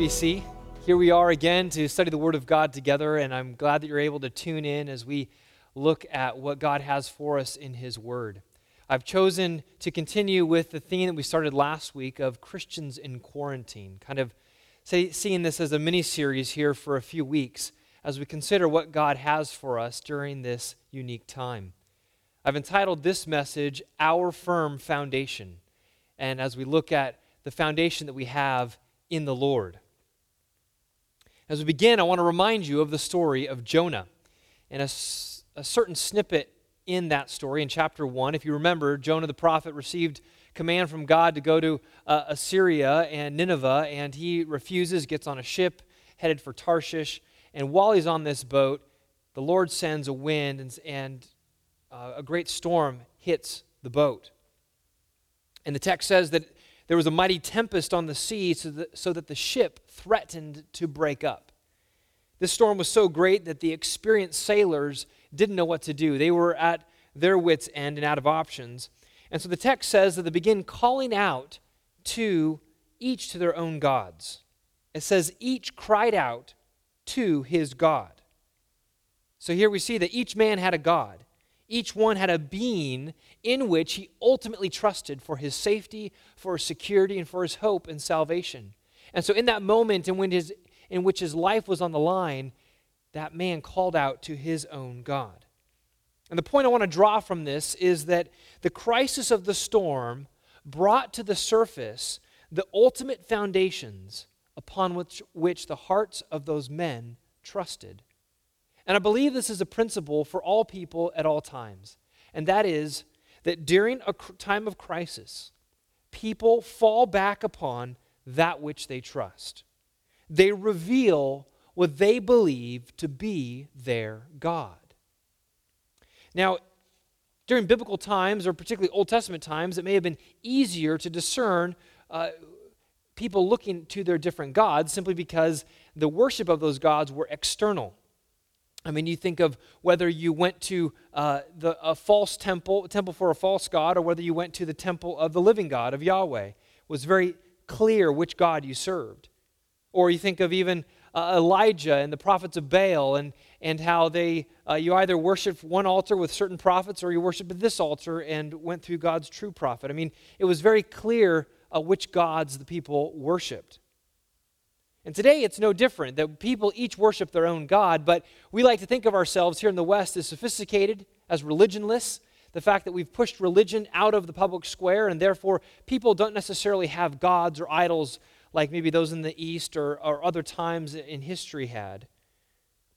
BC. Here we are again to study the Word of God together, and I'm glad that you're able to tune in as we look at what God has for us in His Word. I've chosen to continue with the theme that we started last week of Christians in quarantine, kind of say, seeing this as a mini series here for a few weeks as we consider what God has for us during this unique time. I've entitled this message, Our Firm Foundation, and as we look at the foundation that we have in the Lord. As we begin, I want to remind you of the story of Jonah and a, a certain snippet in that story in chapter 1. If you remember, Jonah the prophet received command from God to go to uh, Assyria and Nineveh, and he refuses, gets on a ship headed for Tarshish. And while he's on this boat, the Lord sends a wind and, and uh, a great storm hits the boat. And the text says that there was a mighty tempest on the sea so that, so that the ship threatened to break up. This storm was so great that the experienced sailors didn't know what to do. They were at their wits' end and out of options. And so the text says that they begin calling out to each to their own gods. It says, each cried out to his God. So here we see that each man had a God. Each one had a being in which he ultimately trusted for his safety, for his security, and for his hope and salvation. And so, in that moment in, when his, in which his life was on the line, that man called out to his own God. And the point I want to draw from this is that the crisis of the storm brought to the surface the ultimate foundations upon which, which the hearts of those men trusted. And I believe this is a principle for all people at all times. And that is that during a time of crisis, people fall back upon that which they trust. They reveal what they believe to be their God. Now, during biblical times, or particularly Old Testament times, it may have been easier to discern uh, people looking to their different gods simply because the worship of those gods were external. I mean, you think of whether you went to uh, the, a false temple, a temple for a false god, or whether you went to the temple of the living God, of Yahweh. It was very clear which God you served. Or you think of even uh, Elijah and the prophets of Baal and, and how they, uh, you either worshiped one altar with certain prophets or you worshiped this altar and went through God's true prophet. I mean, it was very clear uh, which gods the people worshiped. And today it's no different, that people each worship their own God, but we like to think of ourselves here in the West as sophisticated, as religionless. The fact that we've pushed religion out of the public square, and therefore people don't necessarily have gods or idols like maybe those in the East or, or other times in history had.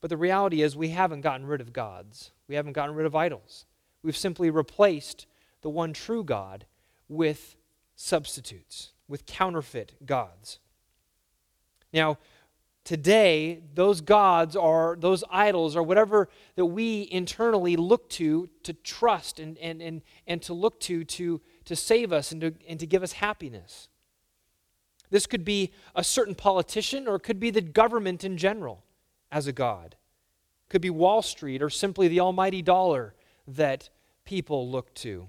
But the reality is, we haven't gotten rid of gods, we haven't gotten rid of idols. We've simply replaced the one true God with substitutes, with counterfeit gods. Now, today, those gods are, those idols are whatever that we internally look to to trust and, and, and, and to look to, to to save us and to, and to give us happiness. This could be a certain politician or it could be the government in general as a God. It could be Wall Street or simply the almighty dollar that people look to.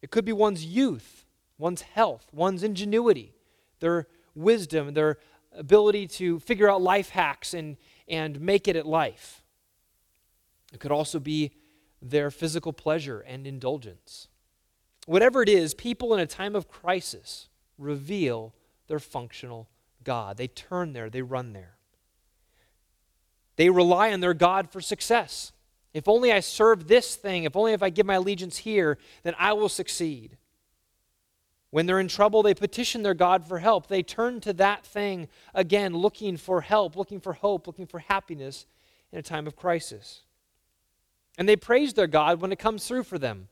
It could be one's youth, one's health, one's ingenuity, their wisdom, their ability to figure out life hacks and, and make it at life. It could also be their physical pleasure and indulgence. Whatever it is, people in a time of crisis reveal their functional God. They turn there, they run there. They rely on their God for success. If only I serve this thing, if only if I give my allegiance here, then I will succeed. When they're in trouble, they petition their God for help. They turn to that thing again, looking for help, looking for hope, looking for happiness in a time of crisis. And they praise their God when it comes through for them,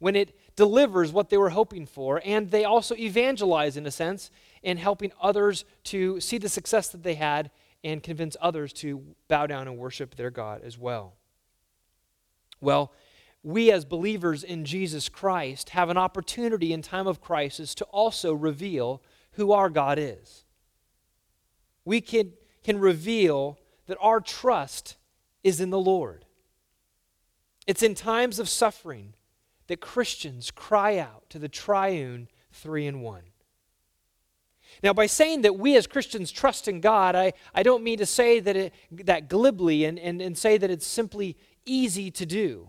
when it delivers what they were hoping for. And they also evangelize, in a sense, in helping others to see the success that they had and convince others to bow down and worship their God as well. Well, we as believers in Jesus Christ have an opportunity in time of crisis to also reveal who our God is. We can, can reveal that our trust is in the Lord. It's in times of suffering that Christians cry out to the triune three in one. Now, by saying that we as Christians trust in God, I, I don't mean to say that, it, that glibly and, and, and say that it's simply easy to do.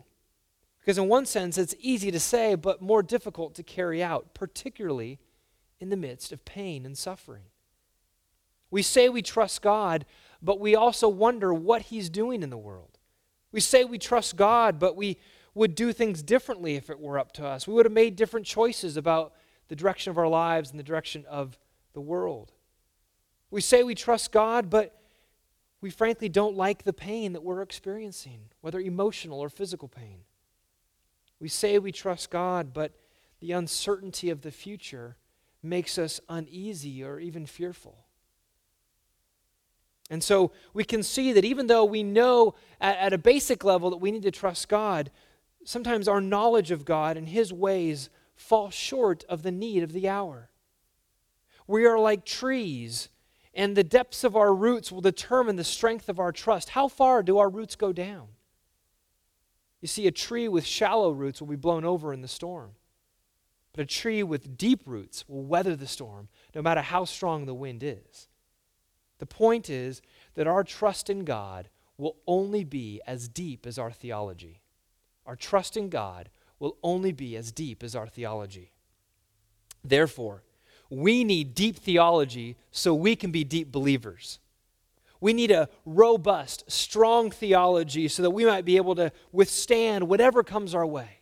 Because, in one sense, it's easy to say, but more difficult to carry out, particularly in the midst of pain and suffering. We say we trust God, but we also wonder what He's doing in the world. We say we trust God, but we would do things differently if it were up to us. We would have made different choices about the direction of our lives and the direction of the world. We say we trust God, but we frankly don't like the pain that we're experiencing, whether emotional or physical pain. We say we trust God, but the uncertainty of the future makes us uneasy or even fearful. And so we can see that even though we know at, at, a basic level that we need to trust God, sometimes our knowledge of God and His ways fall short of the need of the hour. We are like trees, and the depths of our roots will determine the strength of our trust. How far do our roots go down? You see, a tree with shallow roots will be blown over in the storm. But a tree with deep roots will weather the storm, no matter how strong the wind is. The point is that our trust in God will only be as deep as our theology. Our trust in God will only be as deep as our theology. Therefore, we need deep theology so we can be deep believers. We need a robust, strong theology so that we might be able to withstand whatever comes our way.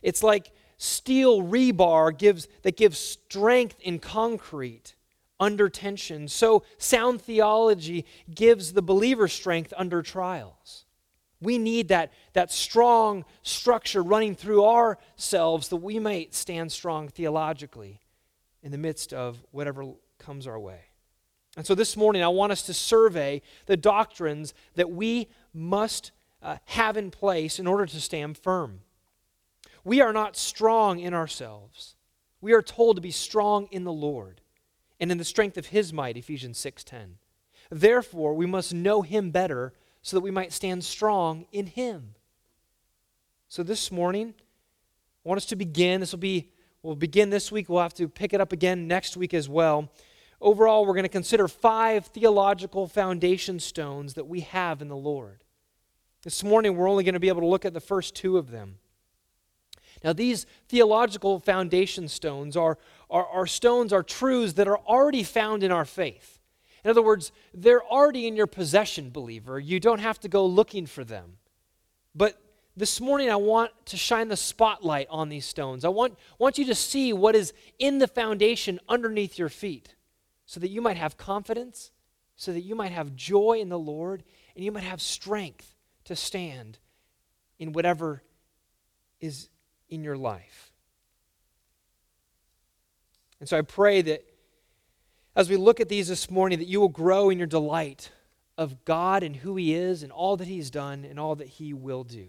It's like steel rebar gives, that gives strength in concrete under tension. So sound theology gives the believer strength under trials. We need that, that strong structure running through ourselves that we might stand strong theologically in the midst of whatever comes our way. And so this morning, I want us to survey the doctrines that we must uh, have in place in order to stand firm. We are not strong in ourselves. We are told to be strong in the Lord and in the strength of his might, Ephesians 6:10. Therefore, we must know him better so that we might stand strong in him. So this morning, I want us to begin. This will be We'll begin this week. We'll have to pick it up again next week as well. Overall, we're going to consider five theological foundation stones that we have in the Lord. This morning, we're only going to be able to look at the first two of them. Now, these theological foundation stones are, are, are stones, are truths that are already found in our faith. In other words, they're already in your possession, believer. You don't have to go looking for them. But this morning I want to shine the spotlight on these stones. I want, want you to see what is in the foundation underneath your feet so that you might have confidence, so that you might have joy in the Lord, and you might have strength to stand in whatever is in your life. And so I pray that as we look at these this morning, that you will grow in your delight of God and who He is and all that He's done and all that He will do.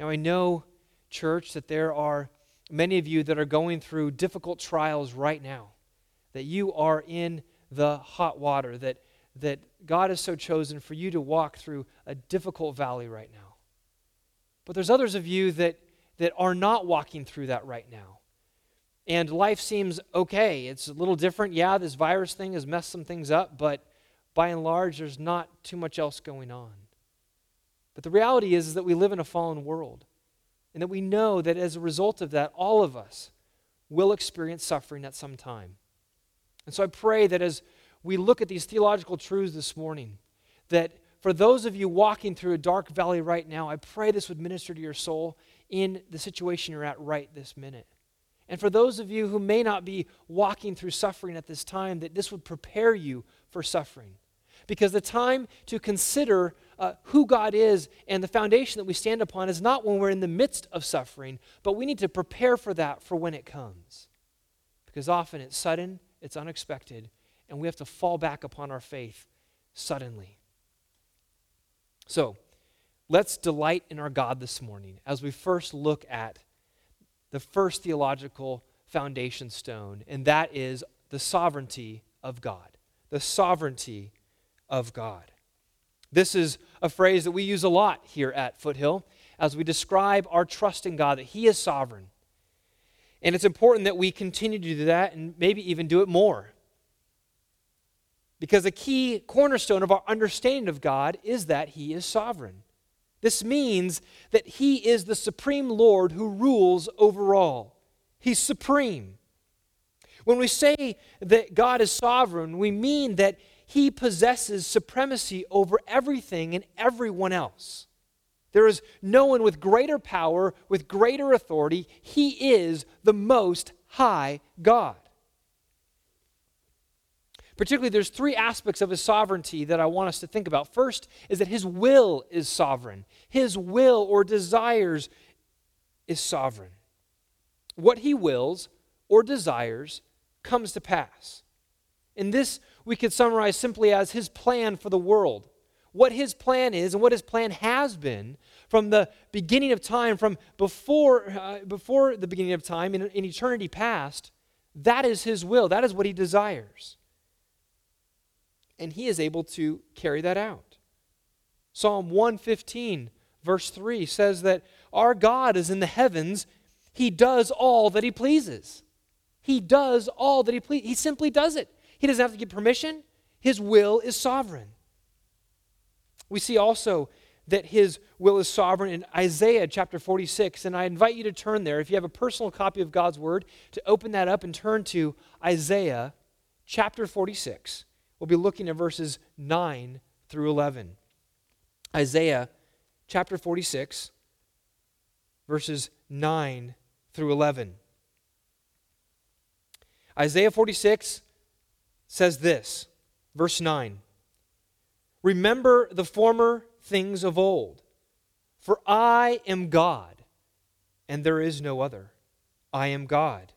Now, I know, church, that there are many of you that are going through difficult trials right now, that you are in the hot water, that, that God has so chosen for you to walk through a difficult valley right now. But there's others of you that, that are not walking through that right now. And life seems okay. It's a little different. Yeah, this virus thing has messed some things up, but by and large, there's not too much else going on. But the reality is, is that we live in a fallen world. And that we know that as a result of that, all of us will experience suffering at some time. And so I pray that as we look at these theological truths this morning, that for those of you walking through a dark valley right now, I pray this would minister to your soul in the situation you're at right this minute. And for those of you who may not be walking through suffering at this time, that this would prepare you for suffering. Because the time to consider uh, who God is and the foundation that we stand upon is not when we're in the midst of suffering, but we need to prepare for that for when it comes. Because often it's sudden, it's unexpected, and we have to fall back upon our faith suddenly. So, let's delight in our God this morning as we first look at the first theological foundation stone, and that is the sovereignty of God. The sovereignty of God. This is a phrase that we use a lot here at Foothill as we describe our trust in God, that He is sovereign. And it's important that we continue to do that and maybe even do it more. Because a key cornerstone of our understanding of God is that He is sovereign. This means that He is the supreme Lord who rules over all. He's supreme. When we say that God is sovereign, we mean that He possesses supremacy over everything and everyone else. There is no one with greater power, with greater authority. He is the most high God. Particularly, there's three aspects of his sovereignty that I want us to think about. First is that his will is sovereign, his will or desires is sovereign. What he wills or desires comes to pass. And this we could summarize simply as his plan for the world. What his plan is and what his plan has been from the beginning of time, from before, uh, before the beginning of time, in, in eternity past, that is his will. That is what he desires and he is able to carry that out. Psalm 115, verse 3 says that our God is in the heavens, he does all that he pleases. He does all that he pleases. He simply does it. He doesn't have to get permission. His will is sovereign. We see also that his will is sovereign in Isaiah chapter 46. And I invite you to turn there, if you have a personal copy of God's word, to open that up and turn to Isaiah chapter 46. We'll be looking at verses 9 through 11. Isaiah chapter 46, verses 9 through 11. Isaiah 46 says this, verse 9 Remember the former things of old, for I am God, and there is no other. I am God,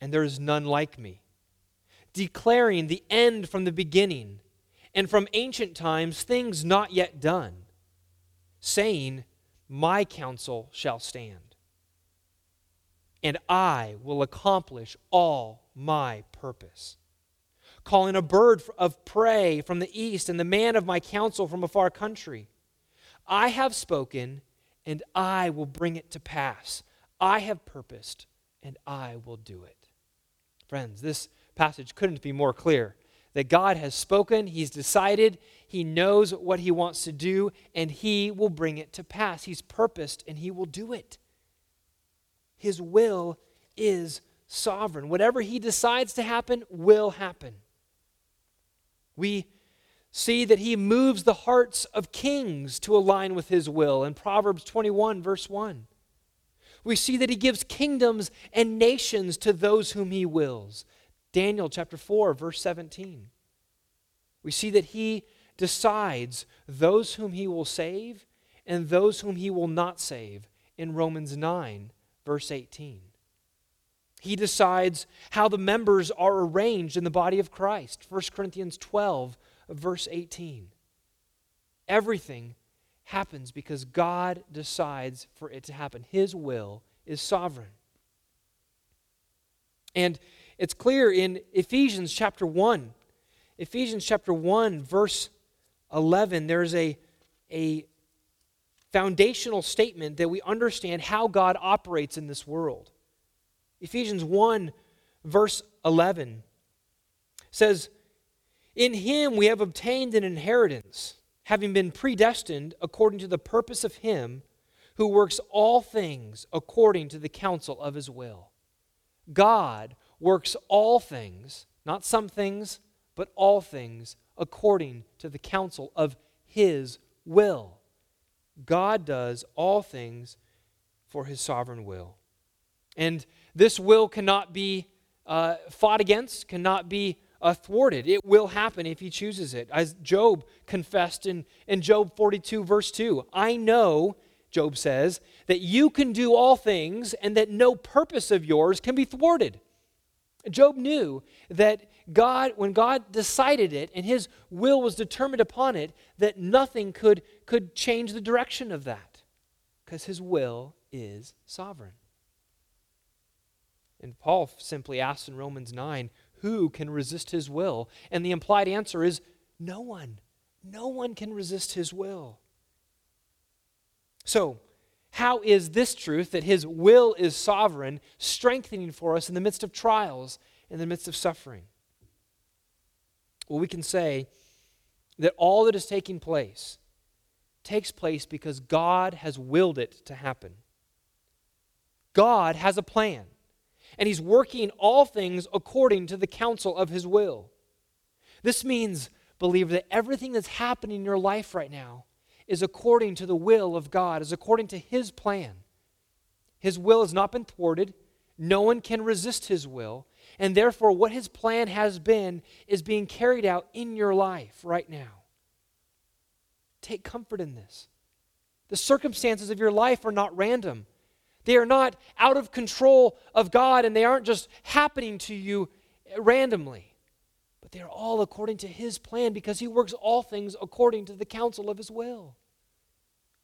and there is none like me declaring the end from the beginning, and from ancient times things not yet done, saying, My counsel shall stand, and I will accomplish all my purpose. Calling a bird of prey from the east, and the man of my counsel from a far country. I have spoken, and I will bring it to pass. I have purposed, and I will do it. Friends, this passage couldn't be more clear that God has spoken, He's decided, He knows what He wants to do, and He will bring it to pass. He's purposed, and He will do it. His will is sovereign. Whatever He decides to happen will happen. We see that He moves the hearts of kings to align with His will in Proverbs 21, verse 1. We see that He gives kingdoms and nations to those whom He wills. Daniel chapter 4, verse 17. We see that he decides those whom he will save and those whom he will not save in Romans 9, verse 18. He decides how the members are arranged in the body of Christ, 1 Corinthians 12, verse 18. Everything happens because God decides for it to happen. His will is sovereign. And it's clear in Ephesians chapter 1. Ephesians chapter 1, verse 11, there's a, a foundational statement that we understand how God operates in this world. Ephesians 1, verse 11 says, In him we have obtained an inheritance, having been predestined according to the purpose of him who works all things according to the counsel of his will. God works all things, not some things, but all things, according to the counsel of His will. God does all things for His sovereign will. And this will cannot be uh, fought against, cannot be uh, thwarted. It will happen if He chooses it. As Job confessed in, in Job 42, verse 2 I know, Job says, that you can do all things and that no purpose of yours can be thwarted. Job knew that God, when God decided it and his will was determined upon it, that nothing could, could change the direction of that because his will is sovereign. And Paul simply asks in Romans 9, who can resist his will? And the implied answer is no one. No one can resist his will. So, how is this truth that his will is sovereign strengthening for us in the midst of trials, in the midst of suffering? Well, we can say that all that is taking place takes place because God has willed it to happen. God has a plan, and He's working all things according to the counsel of His will. This means, believer, that everything that's happening in your life right now is according to the will of God, is according to His plan. His will has not been thwarted, no one can resist His will, and therefore, what His plan has been is being carried out in your life right now. Take comfort in this. The circumstances of your life are not random. They are not out of control of God and they aren't just happening to you randomly. But they are all according to His plan because He works all things according to the counsel of His will.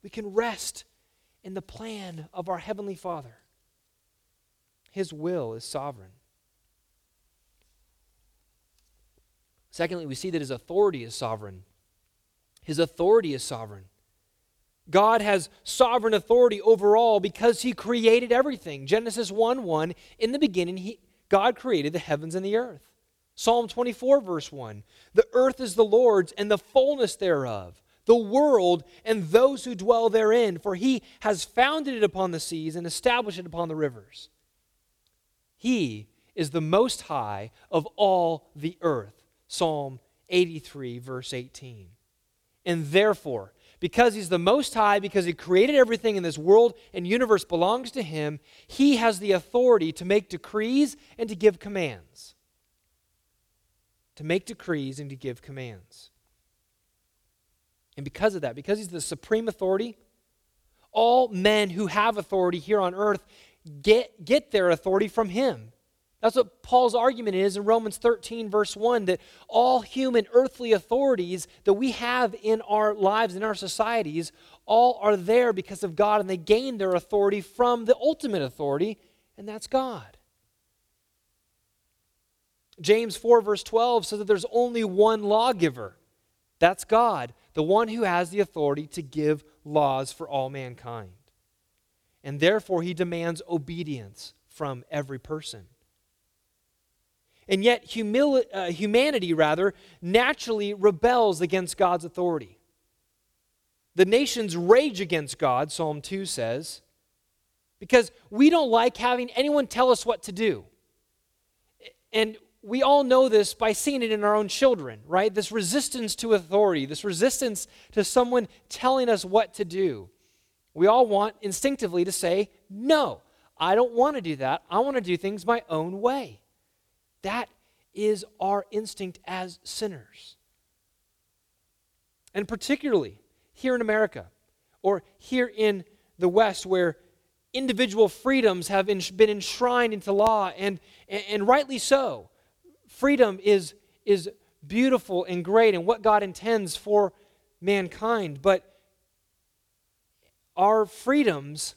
We can rest in the plan of our Heavenly Father. His will is sovereign. Secondly, we see that His authority is sovereign. His authority is sovereign. God has sovereign authority over all because he created everything. Genesis 1 1, in the beginning, he, God created the heavens and the earth. Psalm 24, verse 1 The earth is the Lord's and the fullness thereof, the world and those who dwell therein, for he has founded it upon the seas and established it upon the rivers. He is the most high of all the earth. Psalm 83, verse 18. And therefore, because he's the most high, because he created everything in this world and universe belongs to him, he has the authority to make decrees and to give commands. To make decrees and to give commands. And because of that, because he's the supreme authority, all men who have authority here on earth get, get their authority from him. That's what Paul's argument is in Romans 13, verse 1 that all human earthly authorities that we have in our lives, in our societies, all are there because of God, and they gain their authority from the ultimate authority, and that's God. James 4, verse 12 says that there's only one lawgiver. That's God, the one who has the authority to give laws for all mankind. And therefore, he demands obedience from every person. And yet, uh, humanity, rather, naturally rebels against God's authority. The nations rage against God, Psalm 2 says, because we don't like having anyone tell us what to do. And we all know this by seeing it in our own children, right? This resistance to authority, this resistance to someone telling us what to do. We all want instinctively to say, no, I don't want to do that. I want to do things my own way. That is our instinct as sinners. And particularly here in America or here in the West, where individual freedoms have been enshrined into law, and, and rightly so. Freedom is, is beautiful and great and what God intends for mankind, but our freedoms,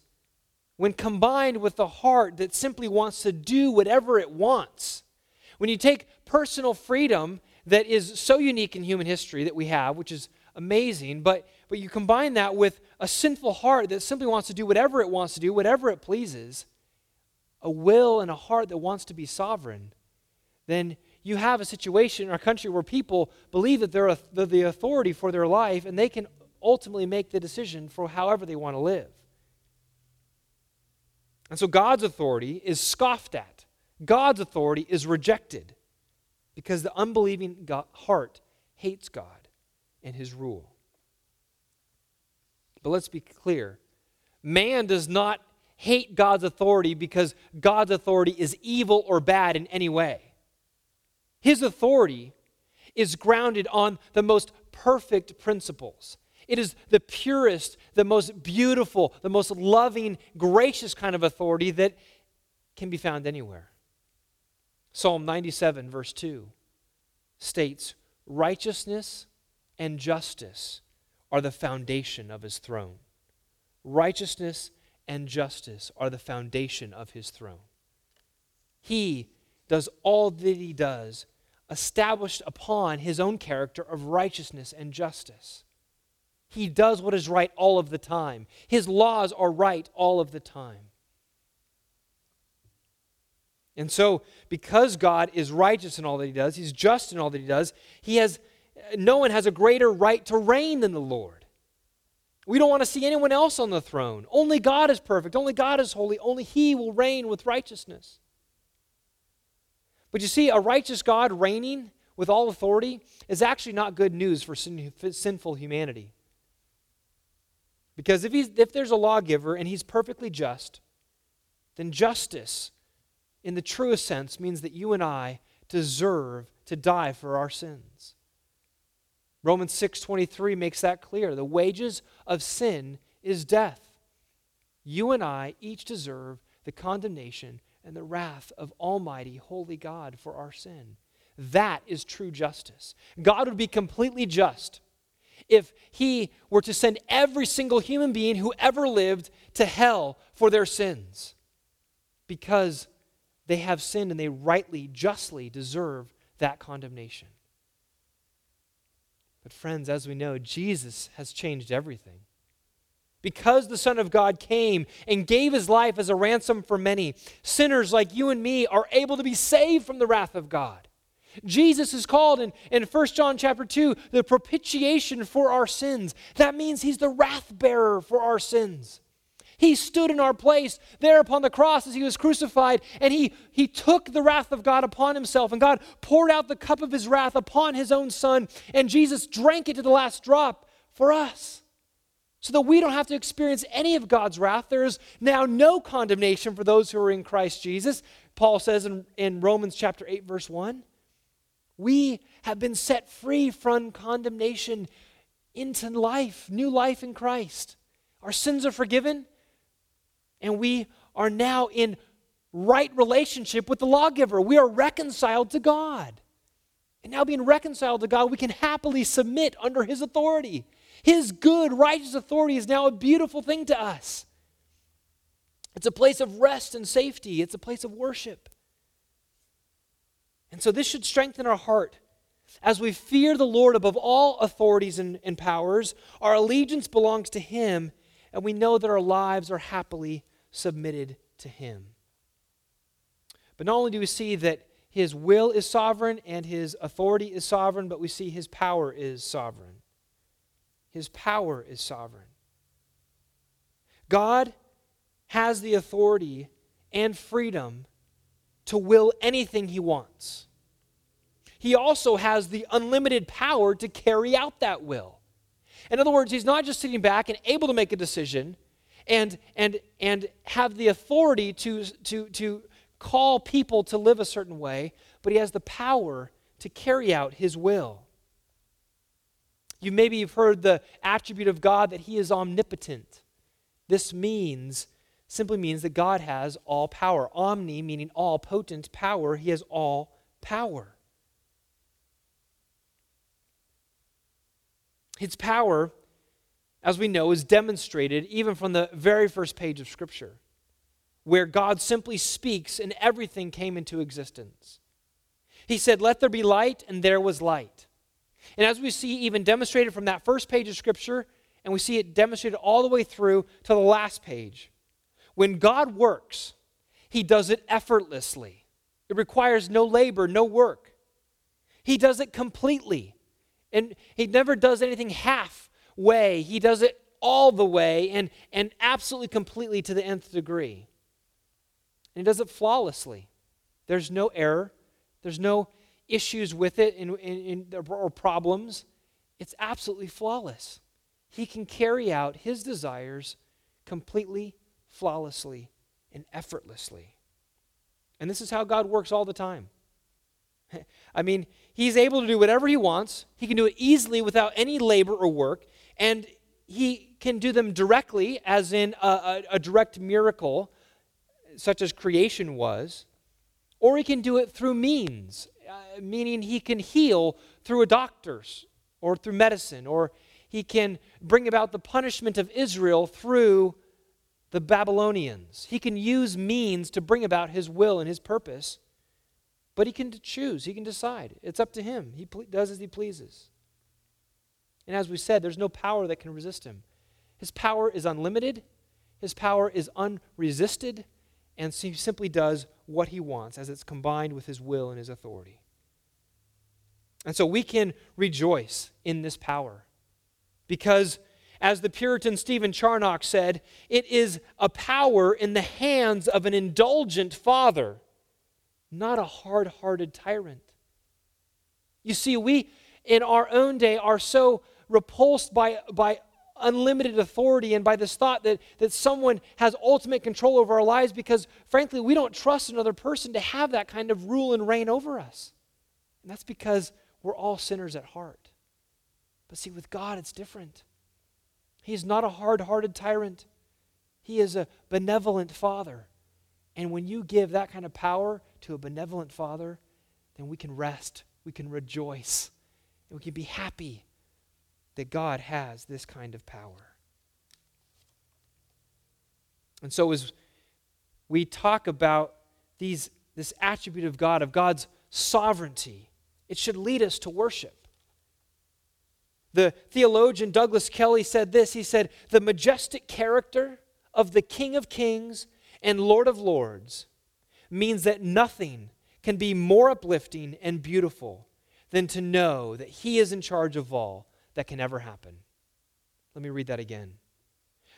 when combined with the heart that simply wants to do whatever it wants, when you take personal freedom that is so unique in human history that we have, which is amazing, but, but you combine that with a sinful heart that simply wants to do whatever it wants to do, whatever it pleases, a will and a heart that wants to be sovereign, then you have a situation in our country where people believe that they're, they're the authority for their life and they can ultimately make the decision for however they want to live. And so God's authority is scoffed at. God's authority is rejected because the unbelieving God, heart hates God and his rule. But let's be clear man does not hate God's authority because God's authority is evil or bad in any way. His authority is grounded on the most perfect principles. It is the purest, the most beautiful, the most loving, gracious kind of authority that can be found anywhere. Psalm 97, verse 2 states, Righteousness and justice are the foundation of his throne. Righteousness and justice are the foundation of his throne. He does all that he does established upon his own character of righteousness and justice. He does what is right all of the time. His laws are right all of the time. And so, because God is righteous in all that he does, he's just in all that he does, he has no one has a greater right to reign than the Lord. We don't want to see anyone else on the throne. Only God is perfect. Only God is holy. Only he will reign with righteousness. But you see, a righteous God reigning with all authority is actually not good news for sin, sinful humanity. Because if, he's, if there's a lawgiver and he's perfectly just, then justice, in the truest sense, means that you and I deserve to die for our sins. Romans 6:23 makes that clear. The wages of sin is death. You and I each deserve the condemnation and the wrath of almighty holy God for our sin. That is true justice. God would be completely just if he were to send every single human being who ever lived to hell for their sins because they have sinned and they rightly, justly deserve that condemnation. But, friends, as we know, Jesus has changed everything. Because the Son of God came and gave his life as a ransom for many, sinners like you and me are able to be saved from the wrath of God. Jesus is called in, in 1 John chapter 2 the propitiation for our sins. That means he's the wrath bearer for our sins. He stood in our place there upon the cross as he was crucified, and he, he took the wrath of God upon himself. And God poured out the cup of his wrath upon his own son, and Jesus drank it to the last drop for us. So that we don't have to experience any of God's wrath. There is now no condemnation for those who are in Christ Jesus. Paul says in, in Romans chapter 8, verse 1. We have been set free from condemnation into life, new life in Christ. Our sins are forgiven, and we are now in right relationship with the lawgiver. We are reconciled to God. And now, being reconciled to God, we can happily submit under His authority. His good, righteous authority is now a beautiful thing to us. It's a place of rest and safety, it's a place of worship. And so this should strengthen our heart. As we fear the Lord above all authorities and, and powers, our allegiance belongs to Him, and we know that our lives are happily submitted to Him. But not only do we see that His will is sovereign and His authority is sovereign, but we see His power is sovereign. His power is sovereign. God has the authority and freedom to will anything he wants. He also has the unlimited power to carry out that will. In other words, he's not just sitting back and able to make a decision and, and, and have the authority to, to, to call people to live a certain way, but he has the power to carry out his will. You maybe you've heard the attribute of God that he is omnipotent. This means simply means that God has all power. Omni, meaning all, potent, power. He has all power. His power, as we know, is demonstrated even from the very first page of Scripture, where God simply speaks and everything came into existence. He said, Let there be light, and there was light. And as we see, even demonstrated from that first page of Scripture, and we see it demonstrated all the way through to the last page, when God works, He does it effortlessly. It requires no labor, no work. He does it completely. And He never does anything halfway, He does it all the way and, and absolutely completely to the nth degree. And He does it flawlessly. There's no error, there's no issues with it in, in, in, or problems. It's absolutely flawless. He can carry out His desires completely flawlessly and effortlessly. And this is how God works all the time. I mean, He's able to do whatever He wants, He can do it easily without any labor or work, and He can do them directly, as in a, a, a direct miracle, such as creation was, or He can do it through means, uh, meaning He can heal through a doctor's or through medicine, or He can bring about the punishment of Israel through the Babylonians. He can use means to bring about his will and his purpose, but he can choose, he can decide. It's up to him. He does as he pleases. And as we said, there's no power that can resist him. His power is unlimited, his power is unresisted, and he simply does what he wants as it's combined with his will and his authority. And so we can rejoice in this power because, as the Puritan Stephen Charnock said, it is a power in the hands of an indulgent father, not a hard hearted tyrant. You see, we in our own day are so repulsed by, by unlimited authority and by this thought that, that someone has ultimate control over our lives because, frankly, we don't trust another person to have that kind of rule and reign over us. And that's because we're all sinners at heart. But see, with God, it's different. He's not a hard hearted tyrant, He is a benevolent Father. And when you give that kind of power to a benevolent Father, then we can rest, we can rejoice, and we can be happy that God has this kind of power. And so, as we talk about these, this attribute of God, of God's sovereignty, it should lead us to worship. The theologian Douglas Kelly said this He said, The majestic character of the King of Kings and Lord of Lords means that nothing can be more uplifting and beautiful than to know that He is in charge of all that can ever happen. Let me read that again.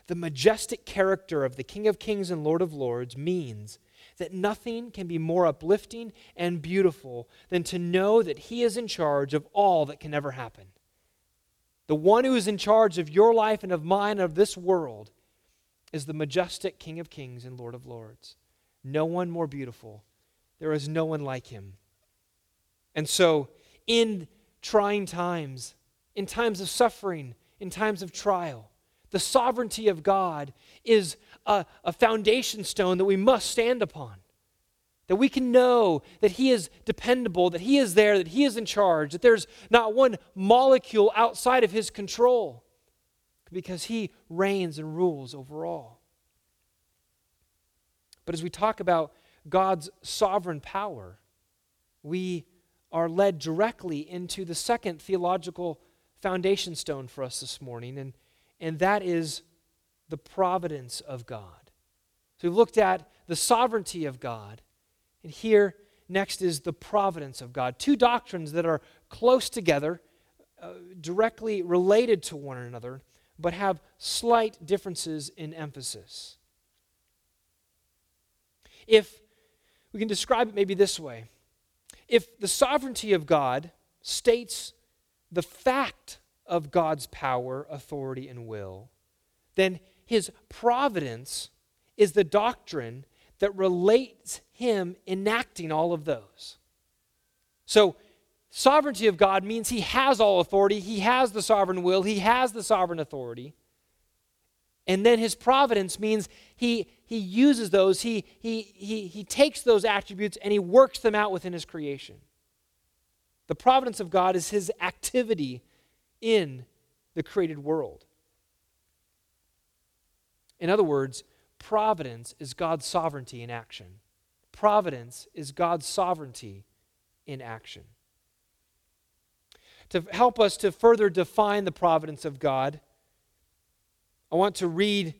The majestic character of the King of Kings and Lord of Lords means that nothing can be more uplifting and beautiful than to know that He is in charge of all that can ever happen. The one who is in charge of your life and of mine and of this world is the majestic King of Kings and Lord of Lords. No one more beautiful. There is no one like Him. And so, in trying times, in times of suffering, in times of trial. The sovereignty of God is a, a, foundation stone that we must stand upon. That we can know that He is dependable, that He is there, that He is in charge, that there's not one molecule outside of His control, because He reigns and rules over all. But as we talk about God's sovereign power, we are led directly into the second theological foundation stone for us this morning, and, and that is the providence of God. So we've looked at the sovereignty of God, and here next is the providence of God. Two doctrines that are close together, uh, directly related to one another, but have slight differences in emphasis. If we can describe it maybe this way if the sovereignty of God states the fact of God's power, authority, and will, then his providence is the doctrine that relates him enacting all of those. So, sovereignty of God means he has all authority, he has the sovereign will, he has the sovereign authority. And then his providence means he, he uses those, he, he, he, he takes those attributes and he works them out within his creation. The providence of God is his activity in the created world. In other words, providence is God's sovereignty in action. Providence is God's sovereignty in action. To help us to further define the providence of God, I want to read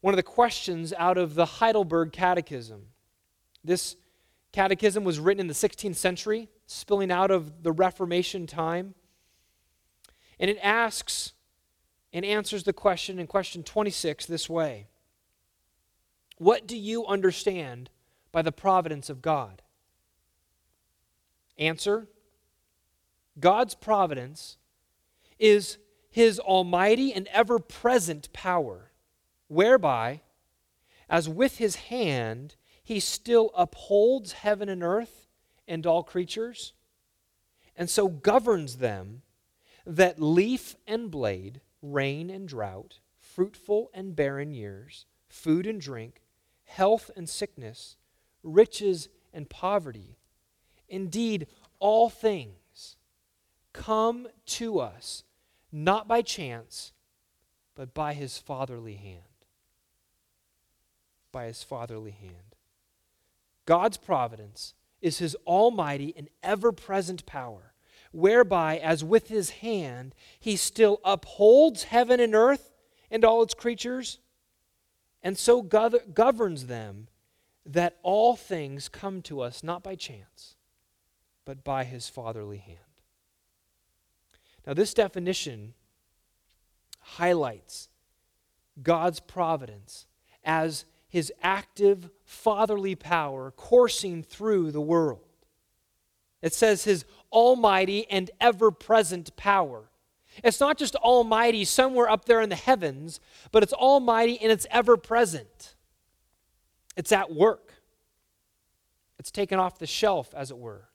one of the questions out of the Heidelberg Catechism. This catechism was written in the 16th century spilling out of the Reformation time. And it asks and answers the question in question 26 this way What do you understand by the providence of God? Answer God's providence is his almighty and ever present power, whereby, as with his hand, he still upholds heaven and earth and all creatures, and so governs them that leaf and blade, rain and drought, fruitful and barren years, food and drink, health and sickness, riches and poverty, indeed, all things come to us not by chance, but by his fatherly hand. By his fatherly hand. God's providence is his almighty and ever present power, whereby, as with his hand, he still upholds heaven and earth and all its creatures, and so governs them that all things come to us not by chance, but by his fatherly hand. Now, this definition highlights God's providence as his active fatherly power coursing through the world. It says his almighty and ever present power. It's not just almighty somewhere up there in the heavens, but it's almighty and it's ever present. It's at work, it's taken off the shelf, as it were.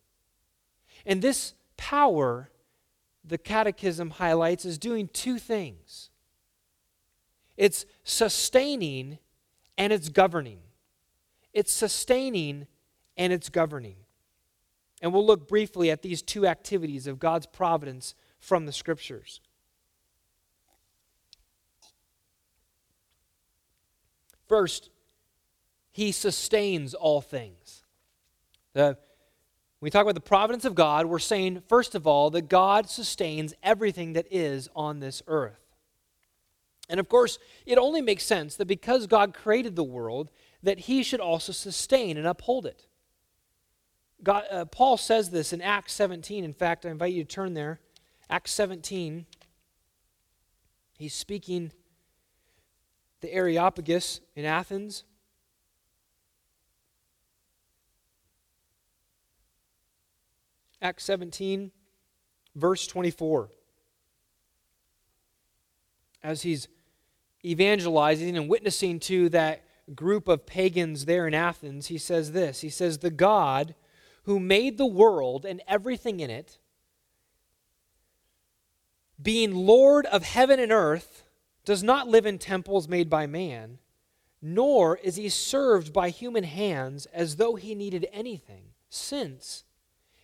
And this power, the Catechism highlights, is doing two things it's sustaining and it's governing. It's sustaining and it's governing. And we'll look briefly at these two activities of God's providence from the Scriptures. First, He sustains all things. The, when we talk about the providence of God, we're saying, first of all, that God sustains everything that is on this earth. And of course, it only makes sense that because God created the world, that He should also sustain and uphold it. God, uh, Paul says this in Acts 17. In fact, I invite you to turn there. Acts 17. He's speaking the Areopagus in Athens. Acts 17, verse 24. As he's evangelizing and witnessing to that group of pagans there in Athens, he says this He says, The God who made the world and everything in it, being Lord of heaven and earth, does not live in temples made by man, nor is he served by human hands as though he needed anything, since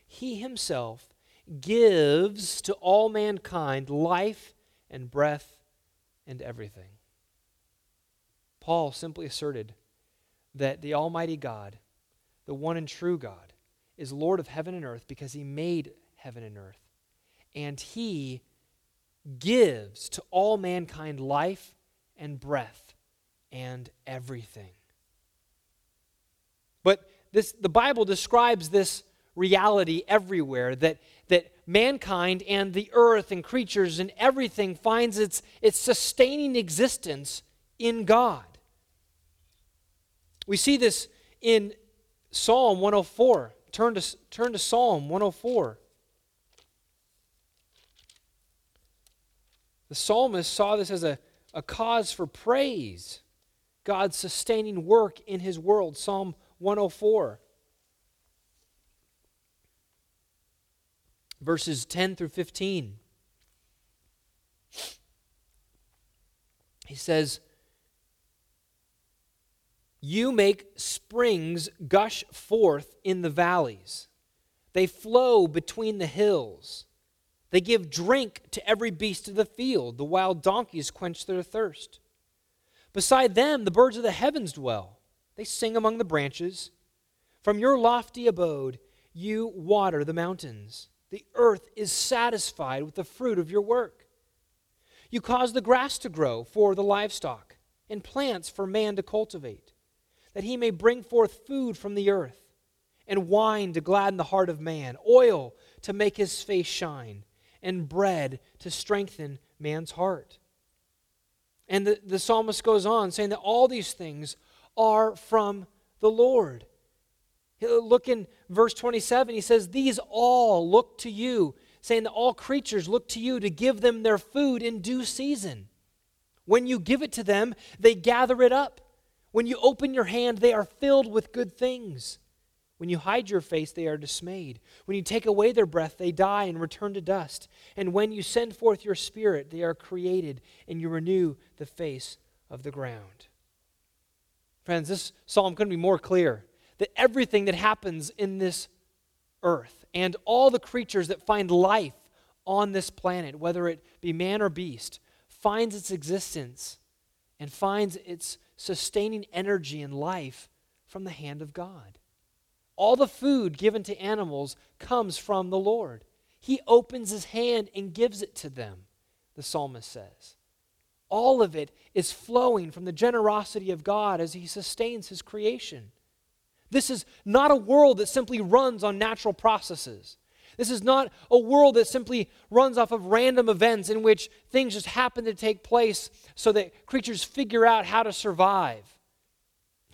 he himself gives to all mankind life and breath and everything. Paul simply asserted that the Almighty God, the one and true God, is Lord of heaven and earth because he made heaven and earth. And he gives to all mankind life and breath and everything. But this, the Bible describes this reality everywhere that, that mankind and the earth and creatures and everything finds its, its sustaining existence in God. We see this in Psalm 104. Turn to, turn to Psalm 104. The psalmist saw this as a, a cause for praise, God's sustaining work in his world. Psalm 104. Verses 10 through 15. He says, you make springs gush forth in the valleys. They flow between the hills. They give drink to every beast of the field. The wild donkeys quench their thirst. Beside them, the birds of the heavens dwell. They sing among the branches. From your lofty abode, you water the mountains. The earth is satisfied with the fruit of your work. You cause the grass to grow for the livestock and plants for man to cultivate that he may bring forth food from the earth, and wine to gladden the heart of man, oil to make his face shine, and bread to strengthen man's heart. And the, the psalmist goes on saying that all these things are from the Lord. Look in verse 27, he says, These all look to you, saying that all creatures look to you to give them their food in due season. When you give it to them, they gather it up. When you open your hand, they are filled with good things. When you hide your face, they are dismayed. When you take away their breath, they die and return to dust. And when you send forth your spirit, they are created, and you renew the face of the ground. Friends, this psalm couldn't be more clear that everything that happens in this earth and all the creatures that find life on this planet, whether it be man or beast, finds its existence and finds its sustaining energy and life from the hand of God. All the food given to animals comes from the Lord. He opens his hand and gives it to them, the psalmist says. All of it is flowing from the generosity of God as he sustains his creation. This is not a world that simply runs on natural processes. This is not a world that simply runs off of random events in which things just happen to take place so that creatures figure out how to survive.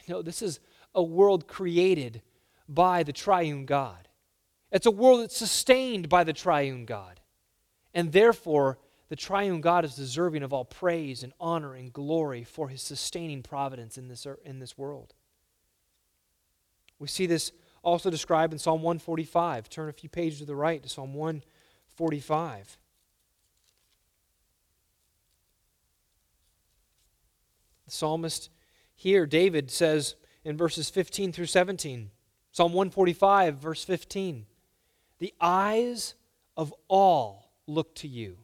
No, this is a world created by the triune God. It's a world that's sustained by the triune God. And therefore, the triune God is deserving of all praise and honor and glory for his sustaining providence in this, in this world. We see this also described in Psalm 145. Turn a few pages to the right to Psalm 145. The psalmist here, David, says in verses 15 through 17, Psalm 145, verse 15, The eyes of all look to you,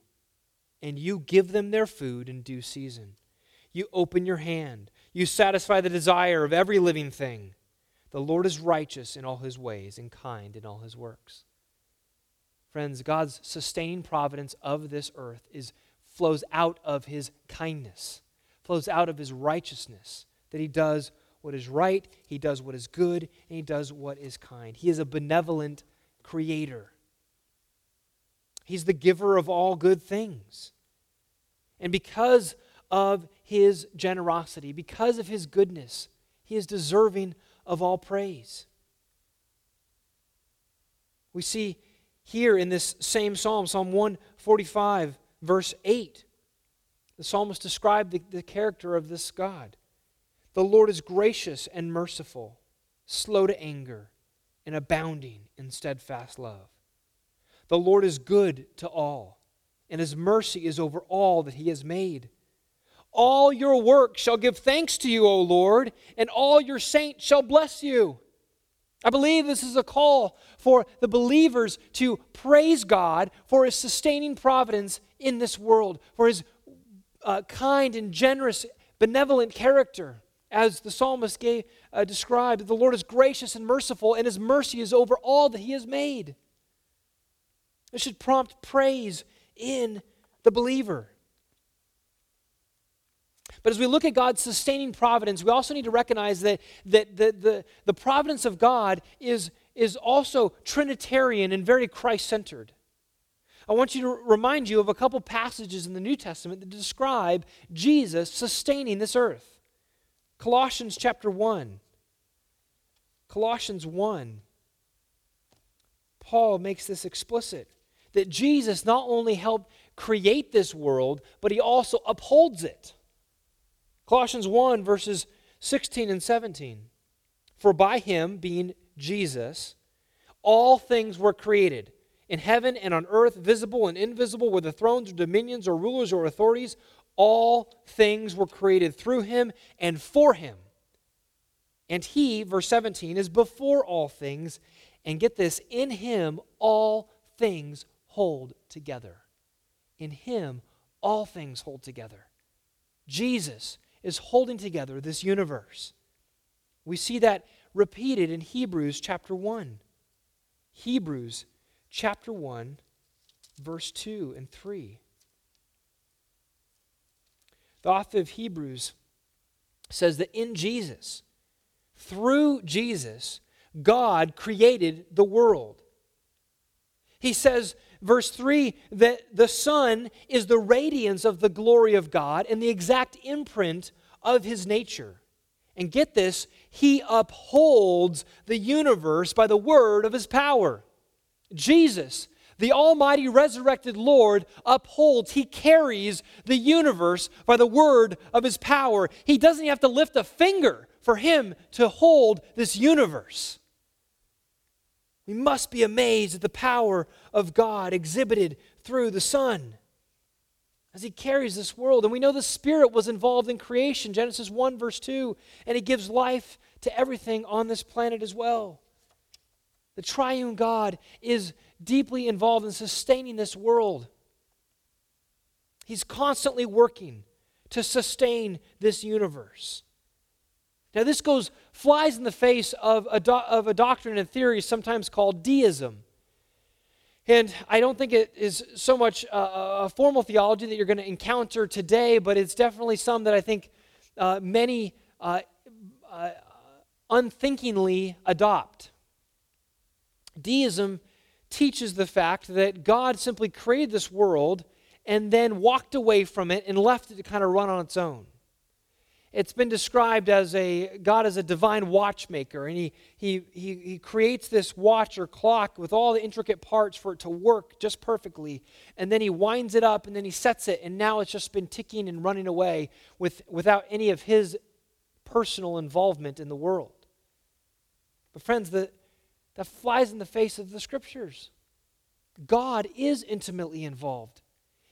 and you give them their food in due season. You open your hand, you satisfy the desire of every living thing. The Lord is righteous in all his ways and kind in all his works. Friends, God's sustaining providence of this earth is flows out of his kindness, flows out of his righteousness, that he does what is right, he does what is good, and he does what is kind. He is a benevolent creator. He's the giver of all good things. And because of his generosity, because of his goodness, he is deserving of all praise. We see here in this same psalm, Psalm 145, verse 8, the psalmist described the, the character of this God. The Lord is gracious and merciful, slow to anger, and abounding in steadfast love. The Lord is good to all, and his mercy is over all that he has made. All your work shall give thanks to you, O Lord, and all your saints shall bless you. I believe this is a call for the believers to praise God for his sustaining providence in this world, for his uh, kind and generous, benevolent character. As the psalmist gave, uh, described, the Lord is gracious and merciful, and his mercy is over all that he has made. This should prompt praise in the believer. But as we look at God's sustaining providence, we also need to recognize that, that the, the, the providence of God is, is also Trinitarian and very Christ centered. I want you to remind you of a couple passages in the New Testament that describe Jesus sustaining this earth. Colossians chapter 1. Colossians 1. Paul makes this explicit that Jesus not only helped create this world, but he also upholds it. Colossians 1, verses 16 and 17. For by him, being Jesus, all things were created, in heaven and on earth, visible and invisible, whether thrones or dominions or rulers or authorities, all things were created through him and for him. And he, verse 17, is before all things. And get this, in him all things hold together. In him all things hold together. Jesus is holding together this universe. We see that repeated in Hebrews chapter 1. Hebrews chapter 1, verse 2 and 3. The author of Hebrews says that in Jesus, through Jesus, God created the world. He says verse 3 that the Son is the radiance of the glory of God and the exact imprint of his nature. And get this, he upholds the universe by the word of his power. Jesus, the Almighty resurrected Lord, upholds, he carries the universe by the word of his power. He doesn't have to lift a finger for him to hold this universe. We must be amazed at the power of God exhibited through the Son as He carries this world. And we know the Spirit was involved in creation, Genesis 1, verse 2, and He gives life to everything on this planet as well. The triune God is deeply involved in sustaining this world. He's constantly working to sustain this universe. Now, this goes flies in the face of a, do, of a doctrine and theory sometimes called deism. And I don't think it is so much a, a formal theology that you're going to encounter today, but it's definitely some that I think uh, many uh, uh, unthinkingly adopt. Deism teaches the fact that God simply created this world and then walked away from it and left it to kind of run on its own it's been described as a God as a divine watchmaker, and he, he, he, he creates this watch or clock with all the intricate parts for it to work just perfectly. And then he winds it up and then he sets it, and now it's just been ticking and running away with, without any of his personal involvement in the world. But, friends, the, that flies in the face of the scriptures. God is intimately involved.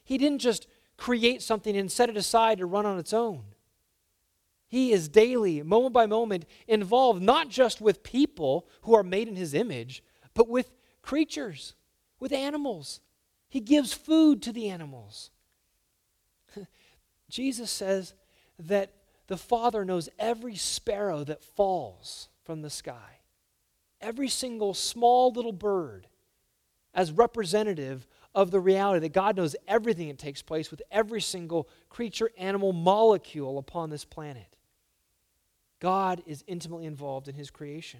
He didn't just create something and set it aside to run on its own. He is daily, moment by moment, involved not just with people who are made in his image, but with creatures, with animals. He gives food to the animals. Jesus says that the Father knows every sparrow that falls from the sky, every single small little bird, as representative of the reality that God knows everything that takes place with every single creature, animal, molecule upon this planet. God is intimately involved in his creation.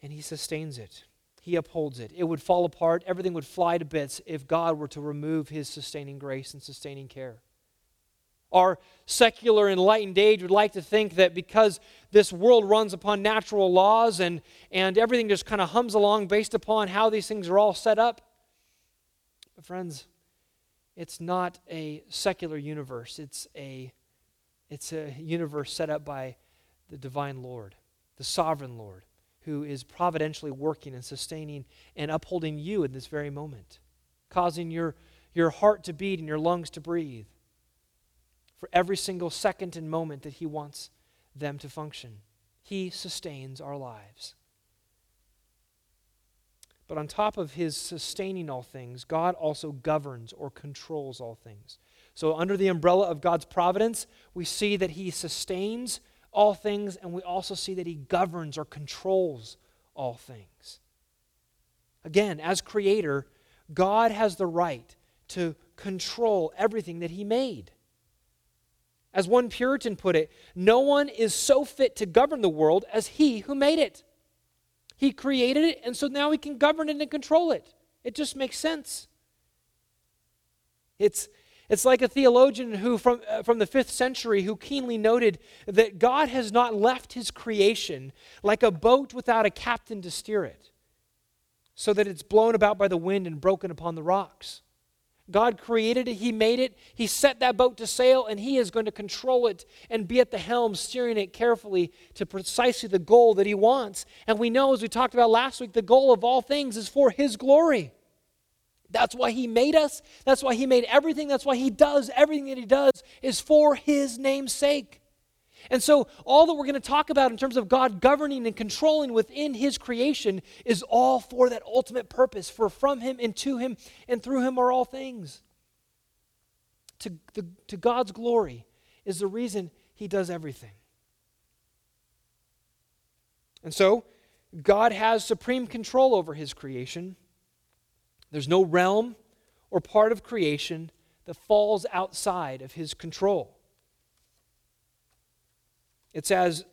And he sustains it, he upholds it. It would fall apart, everything would fly to bits if God were to remove his sustaining grace and sustaining care. Our secular enlightened age would like to think that because this world runs upon natural laws and, and everything just kind of hums along based upon how these things are all set up. But, friends, it's not a secular universe, it's a it's a universe set up by the divine Lord, the sovereign Lord, who is providentially working and sustaining and upholding you in this very moment, causing your, your heart to beat and your lungs to breathe for every single second and moment that He wants them to function. He sustains our lives. But on top of His sustaining all things, God also governs or controls all things. So, under the umbrella of God's providence, we see that He sustains all things, and we also see that He governs or controls all things. Again, as creator, God has the right to control everything that He made. As one Puritan put it, no one is so fit to govern the world as He who made it. He created it, and so now He can govern it and control it. It just makes sense. It's, it's like a theologian who, from, uh, from the fifth century, who keenly noted that God has not left his creation like a boat without a captain to steer it, so that it's blown about by the wind and broken upon the rocks. God created it, He made it, He set that boat to sail, and He is going to control it and be at the helm, steering it carefully to precisely the goal that He wants. And we know, as we talked about last week, the goal of all things is for His glory. That's why he made us. That's why he made everything. That's why he does everything that he does is for his name's sake. And so, all that we're going to talk about in terms of God governing and controlling within his creation is all for that ultimate purpose. For from him and to him and through him are all things. To, the, to God's glory is the reason he does everything. And so, God has supreme control over his creation. There's no realm or part of creation that falls outside of his control. It's as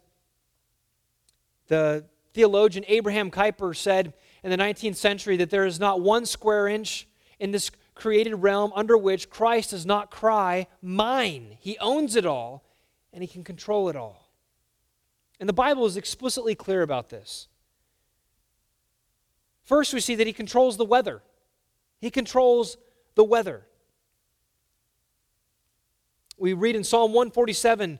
the theologian Abraham Kuyper said in the 19th century that there is not one square inch in this created realm under which Christ does not cry, Mine. He owns it all and he can control it all. And the Bible is explicitly clear about this. First, we see that he controls the weather. He controls the weather. We read in Psalm 147,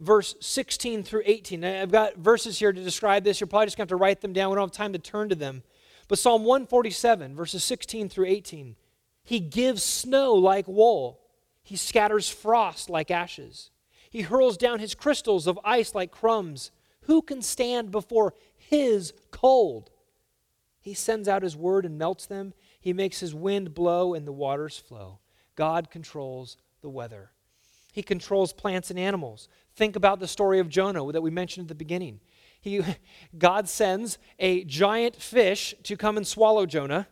verse 16 through 18. I've got verses here to describe this. You're probably just going to have to write them down. We don't have time to turn to them. But Psalm 147, verses 16 through 18. He gives snow like wool, he scatters frost like ashes. He hurls down his crystals of ice like crumbs. Who can stand before his cold? He sends out his word and melts them. He makes his wind blow and the waters flow. God controls the weather. He controls plants and animals. Think about the story of Jonah that we mentioned at the beginning. he, God sends a giant fish to come and swallow Jonah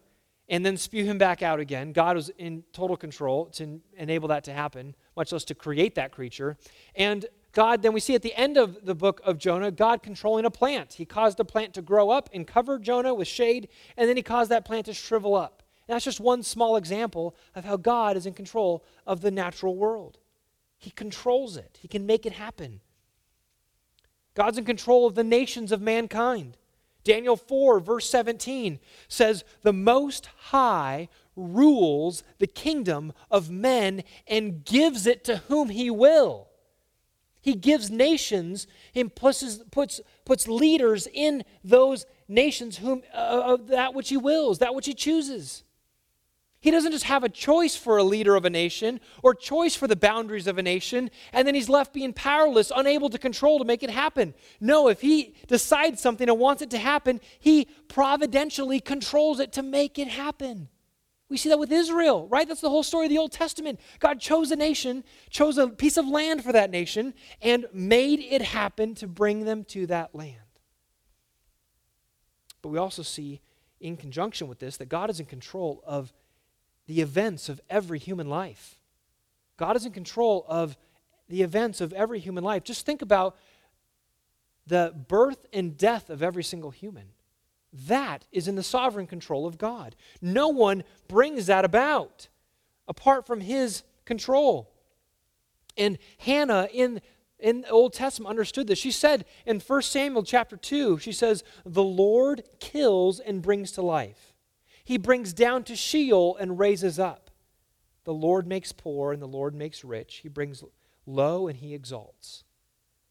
and then spew him back out again. God was in total control to enable that to happen, much less to create that creature. And God, then we see at the end of the book of Jonah, God controlling a plant. He caused a plant to grow up and cover Jonah with shade, and then he caused that plant to shrivel up. And that's just one small example of how God is in control of the natural world. He controls it, He can make it happen. God's in control of the nations of mankind. Daniel 4, verse 17 says, The Most High rules the kingdom of men and gives it to whom he will. He gives nations and puts, puts, puts leaders in those nations whom uh, that which he wills, that which he chooses. He doesn't just have a choice for a leader of a nation or choice for the boundaries of a nation, and then he's left being powerless, unable to control to make it happen. No, if he decides something and wants it to happen, he providentially controls it to make it happen. We see that with Israel, right? That's the whole story of the Old Testament. God chose a nation, chose a piece of land for that nation, and made it happen to bring them to that land. But we also see, in conjunction with this, that God is in control of the events of every human life. God is in control of the events of every human life. Just think about the birth and death of every single human. That is in the sovereign control of God. No one brings that about apart from his control. And Hannah in in the Old Testament understood this. She said in 1 Samuel chapter 2, she says, "The Lord kills and brings to life. He brings down to Sheol and raises up. The Lord makes poor and the Lord makes rich. He brings low and he exalts."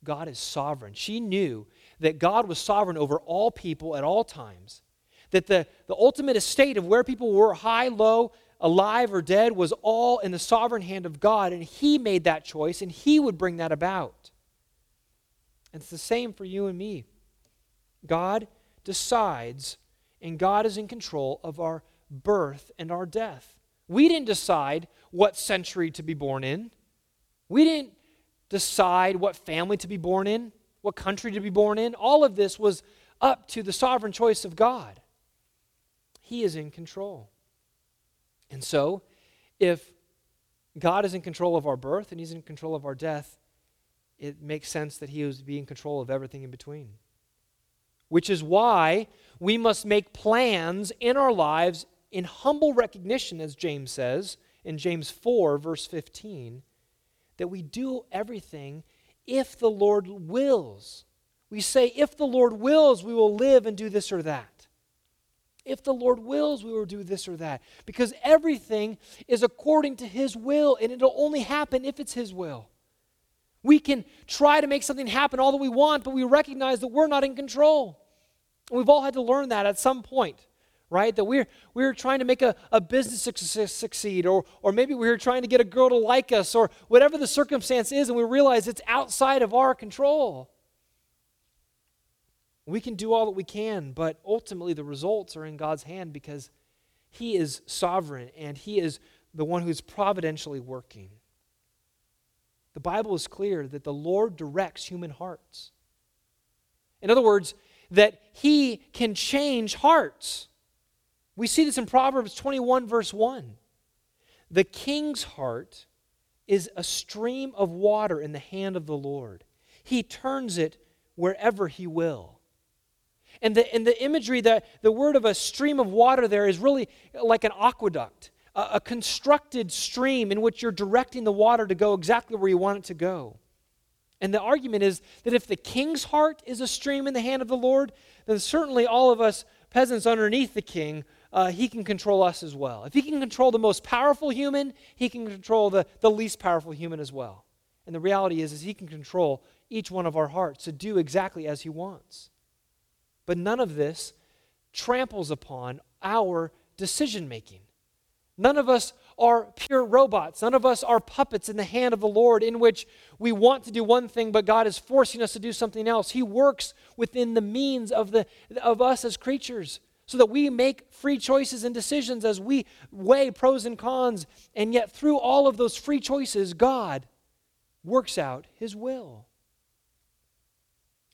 God is sovereign. She knew that God was sovereign over all people at all times, that the, the ultimate estate of where people were high, low, alive, or dead was all in the sovereign hand of God, and He made that choice, and He would bring that about. And it's the same for you and me. God decides, and God is in control of our birth and our death. We didn't decide what century to be born in. We didn't decide what family to be born in what country to be born in. All of this was up to the sovereign choice of God. He is in control. And so, if God is in control of our birth and He's in control of our death, it makes sense that He would be in control of everything in between. Which is why we must make plans in our lives in humble recognition, as James says in James 4, verse 15, that we do everything if the Lord wills. We say, if the Lord wills, we will live and do this or that. If the Lord wills, we will do this or that. Because everything is according to His will, and it'll only happen if it's His will. We can try to make something happen all that we want, but we recognize that we're not in control. And we've all had to learn that at some point right? That we're, we're trying to make a, a business succeed, or, or maybe we're trying to get a girl to like us, or whatever the circumstance is, and we realize it's outside of our control. We can do all that we can, but ultimately the results are in God's hand because He is sovereign and He is the one who's providentially working. The Bible is clear that the Lord directs human hearts. In other words, that He can change hearts. We see this in Proverbs 21, verse 1. The king's heart is a stream of water in the hand of the Lord, he turns it wherever he will. And the, and the imagery, that the word of a stream of water there is really like an aqueduct, a, a constructed stream in which you're directing the water to go exactly where you want it to go. And the argument is that if the king's heart is a stream in the hand of the Lord, then certainly all of us peasants underneath the king uh, he can control us as well. If he can control the most powerful human, he can control the, the least powerful human as well. And the reality is, is he can control each one of our hearts to do exactly as he wants. But none of this tramples upon our decision making. None of us are pure robots. None of us are puppets in the hand of the Lord in which we want to do one thing, but God is forcing us to do something else. He works within the means of, the, of us as creatures so that we make free choices and decisions as we weigh pros and cons. And yet, through all of those free choices, God works out His will.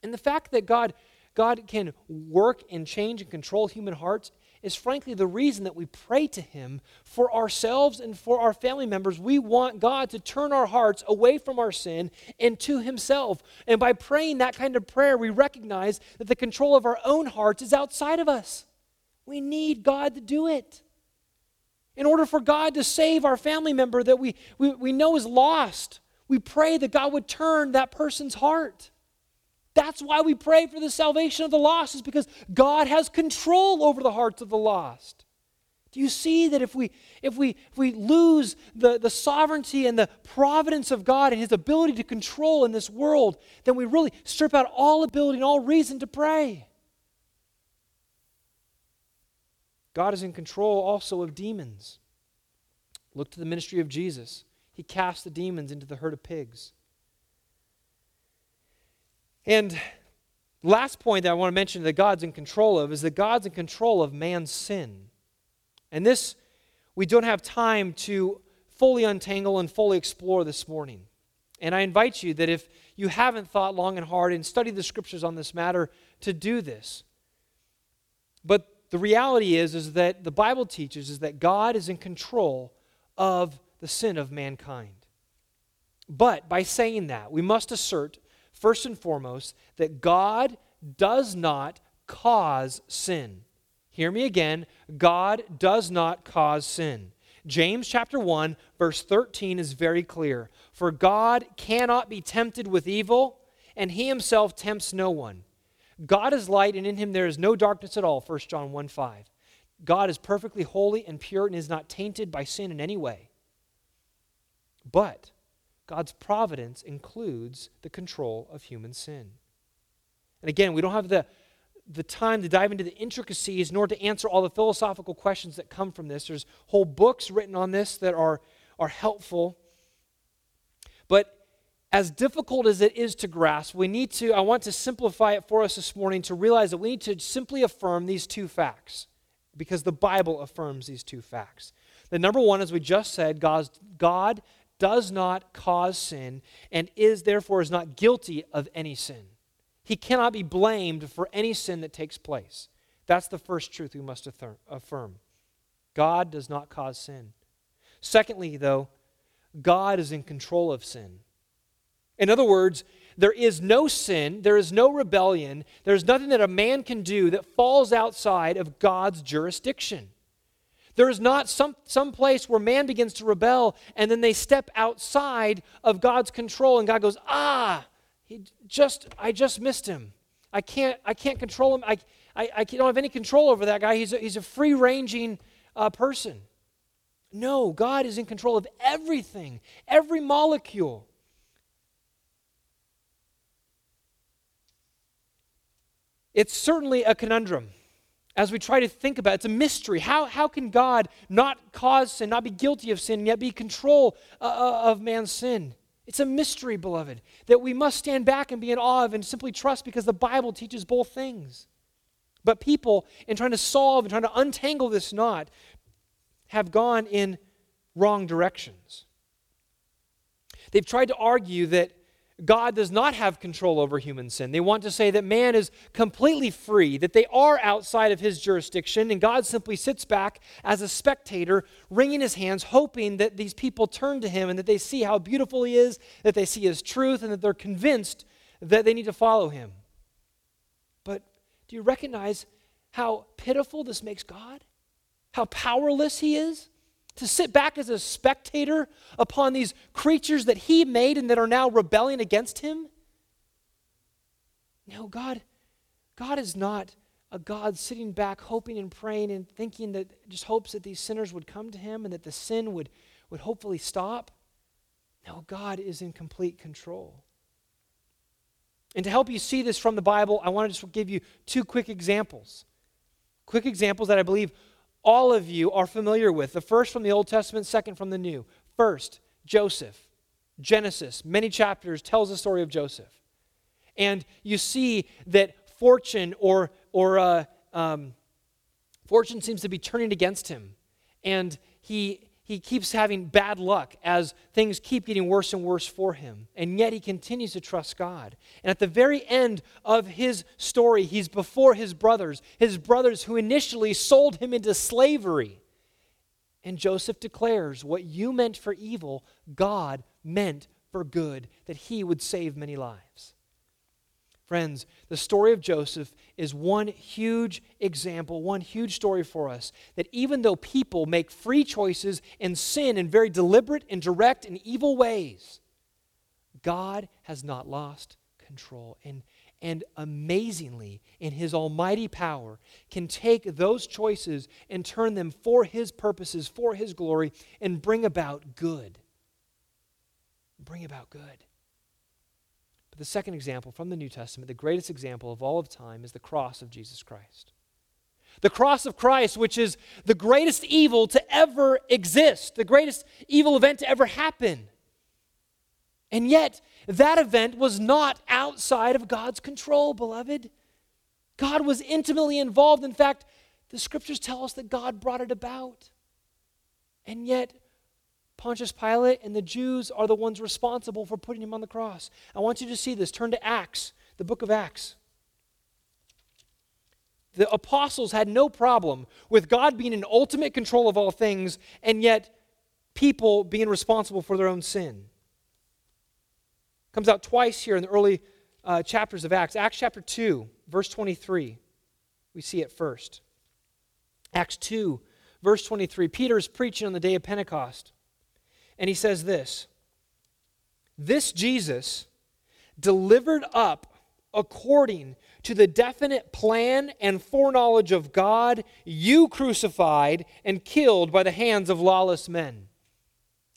And the fact that God, God can work and change and control human hearts is frankly the reason that we pray to Him for ourselves and for our family members. We want God to turn our hearts away from our sin and to Himself. And by praying that kind of prayer, we recognize that the control of our own hearts is outside of us. We need God to do it. In order for God to save our family member that we, we, we know is lost, we pray that God would turn that person's heart. That's why we pray for the salvation of the lost, is because God has control over the hearts of the lost. Do you see that if we if we if we lose the, the sovereignty and the providence of God and his ability to control in this world, then we really strip out all ability and all reason to pray. God is in control also of demons. Look to the ministry of Jesus. He cast the demons into the herd of pigs. And last point that I want to mention that God's in control of is that God's in control of man's sin. And this we don't have time to fully untangle and fully explore this morning. And I invite you that if you haven't thought long and hard and studied the scriptures on this matter, to do this. But the reality is, is that the Bible teaches is that God is in control of the sin of mankind. But by saying that, we must assert first and foremost, that God does not cause sin. Hear me again God does not cause sin. James chapter 1, verse 13 is very clear. For God cannot be tempted with evil, and he himself tempts no one. God is light, and in him there is no darkness at all, 1 John 1 5. God is perfectly holy and pure and is not tainted by sin in any way. But God's providence includes the control of human sin. And again, we don't have the, the time to dive into the intricacies nor to answer all the philosophical questions that come from this. There's whole books written on this that are, are helpful. But as difficult as it is to grasp, we need to, I want to simplify it for us this morning to realize that we need to simply affirm these two facts because the Bible affirms these two facts. The number one, as we just said, God's, God does not cause sin and is therefore is not guilty of any sin. He cannot be blamed for any sin that takes place. That's the first truth we must affirm. God does not cause sin. Secondly, though, God is in control of sin. In other words, there is no sin, there is no rebellion, there's nothing that a man can do that falls outside of God's jurisdiction. There is not some, some place where man begins to rebel and then they step outside of God's control and God goes, ah, he just, I just missed him. I can't, I can't control him. I, I, I don't have any control over that guy. He's a, he's a free ranging uh, person. No, God is in control of everything, every molecule. It's certainly a conundrum as we try to think about it, it's a mystery. How, how can God not cause sin, not be guilty of sin, yet be control uh, uh, of man's sin? It's a mystery, beloved, that we must stand back and be in awe of and simply trust because the Bible teaches both things. But people, in trying to solve and trying to untangle this knot, have gone in wrong directions. They've tried to argue that God does not have control over human sin. They want to say that man is completely free, that they are outside of his jurisdiction, and God simply sits back as a spectator, wringing his hands, hoping that these people turn to him and that they see how beautiful he is, that they see his truth, and that they're convinced that they need to follow him. But do you recognize how pitiful this makes God? How powerless he is? To sit back as a spectator upon these creatures that he made and that are now rebelling against him? No, God, God is not a God sitting back hoping and praying and thinking that just hopes that these sinners would come to him and that the sin would, would hopefully stop. No, God is in complete control. And to help you see this from the Bible, I want to just give you two quick examples. Quick examples that I believe all of you are familiar with. The first from the Old Testament, second from the New. First, Joseph. Genesis, many chapters, tells the story of Joseph. And you see that fortune or, or uh, um, fortune seems to be turning against him. And he, he keeps having bad luck as things keep getting worse and worse for him. And yet he continues to trust God. And at the very end of his story, he's before his brothers, his brothers who initially sold him into slavery. And Joseph declares, What you meant for evil, God meant for good, that he would save many lives. Friends, the story of Joseph is one huge example, one huge story for us that even though people make free choices and sin in very deliberate and direct and evil ways, God has not lost control. And, and amazingly, in His almighty power, can take those choices and turn them for His purposes, for His glory, and bring about good. Bring about good. The second example from the New Testament, the greatest example of all of time, is the cross of Jesus Christ. The cross of Christ, which is the greatest evil to ever exist, the greatest evil event to ever happen. And yet, that event was not outside of God's control, beloved. God was intimately involved. In fact, the scriptures tell us that God brought it about. And yet, Pontius Pilate and the Jews are the ones responsible for putting him on the cross. I want you to see this. Turn to Acts, the book of Acts. The apostles had no problem with God being in ultimate control of all things and yet people being responsible for their own sin. Comes out twice here in the early uh, chapters of Acts. Acts chapter 2, verse 23. We see it first. Acts 2, verse 23. Peter is preaching on the day of Pentecost. And he says this This Jesus delivered up according to the definite plan and foreknowledge of God, you crucified and killed by the hands of lawless men.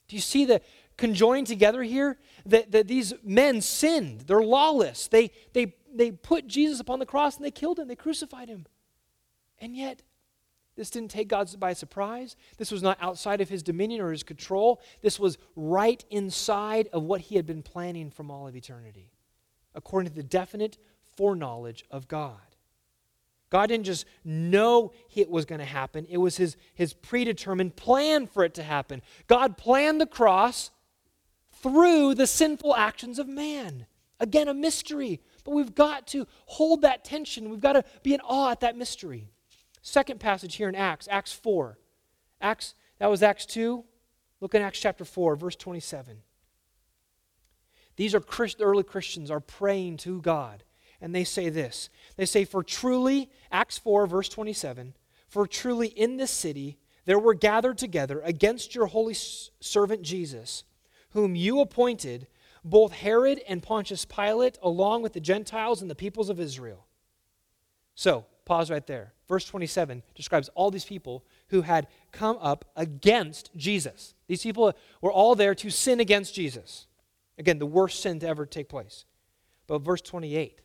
Do you see the conjoined together here? That, that these men sinned. They're lawless. They, they, they put Jesus upon the cross and they killed him. They crucified him. And yet, this didn't take God by surprise. This was not outside of his dominion or his control. This was right inside of what he had been planning from all of eternity, according to the definite foreknowledge of God. God didn't just know it was going to happen, it was his, his predetermined plan for it to happen. God planned the cross through the sinful actions of man. Again, a mystery, but we've got to hold that tension. We've got to be in awe at that mystery. Second passage here in Acts, Acts 4. Acts, that was Acts 2. Look in Acts chapter 4, verse 27. These are Christ, early Christians are praying to God, and they say this. They say, For truly, Acts 4, verse 27, for truly in this city there were gathered together against your holy servant Jesus, whom you appointed, both Herod and Pontius Pilate, along with the Gentiles and the peoples of Israel. So, pause right there. Verse 27 describes all these people who had come up against Jesus. These people were all there to sin against Jesus. Again, the worst sin to ever take place. But verse 28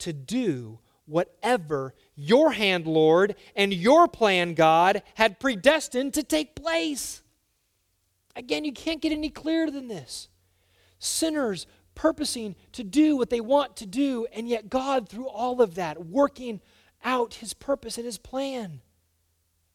to do whatever your hand, Lord, and your plan, God, had predestined to take place. Again, you can't get any clearer than this. Sinners purposing to do what they want to do, and yet God, through all of that, working out his purpose and his plan.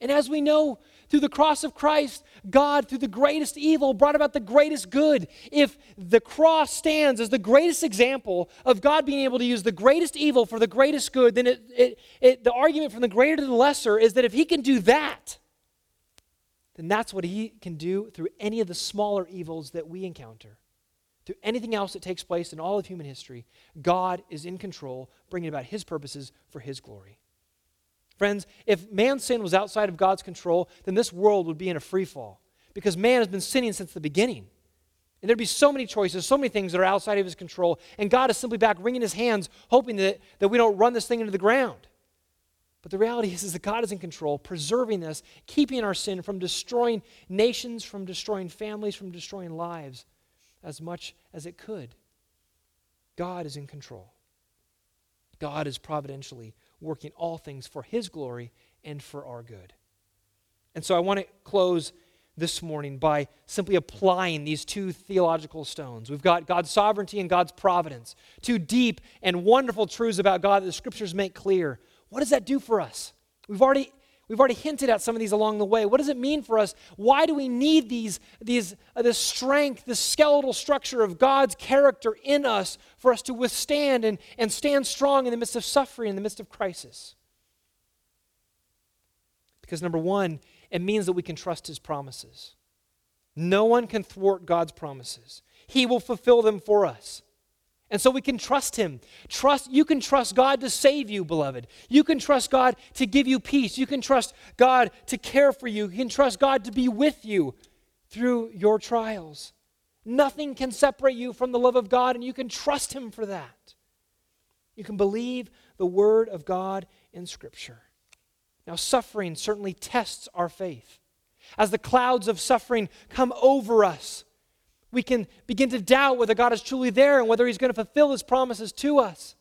And as we know, through the cross of Christ, God, through the greatest evil, brought about the greatest good. If the cross stands as the greatest example of God being able to use the greatest evil for the greatest good, then it, it, it, the argument from the greater to the lesser is that if He can do that, then that's what He can do through any of the smaller evils that we encounter. Through anything else that takes place in all of human history, God is in control, bringing about His purposes for His glory. Friends, if man's sin was outside of God's control, then this world would be in a free fall because man has been sinning since the beginning. And there'd be so many choices, so many things that are outside of his control, and God is simply back wringing his hands, hoping that, that we don't run this thing into the ground. But the reality is, is that God is in control, preserving us, keeping our sin from destroying nations, from destroying families, from destroying lives as much as it could. God is in control. God is providentially working all things for His glory and for our good. And so I want to close this morning by simply applying these two theological stones. We've got God's sovereignty and God's providence, two deep and wonderful truths about God that the scriptures make clear. What does that do for us? We've already We've already hinted at some of these along the way. What does it mean for us? Why do we need these, these, uh, this strength, this skeletal structure of God's character in us for us to withstand and, and stand strong in the midst of suffering, in the midst of crisis? Because number one, it means that we can trust His promises. No one can thwart God's promises, He will fulfill them for us. And so we can trust him. Trust you can trust God to save you, beloved. You can trust God to give you peace. You can trust God to care for you. You can trust God to be with you through your trials. Nothing can separate you from the love of God and you can trust him for that. You can believe the word of God in scripture. Now suffering certainly tests our faith. As the clouds of suffering come over us, we can begin to doubt whether God is truly there and whether He's going to fulfill His promises to us.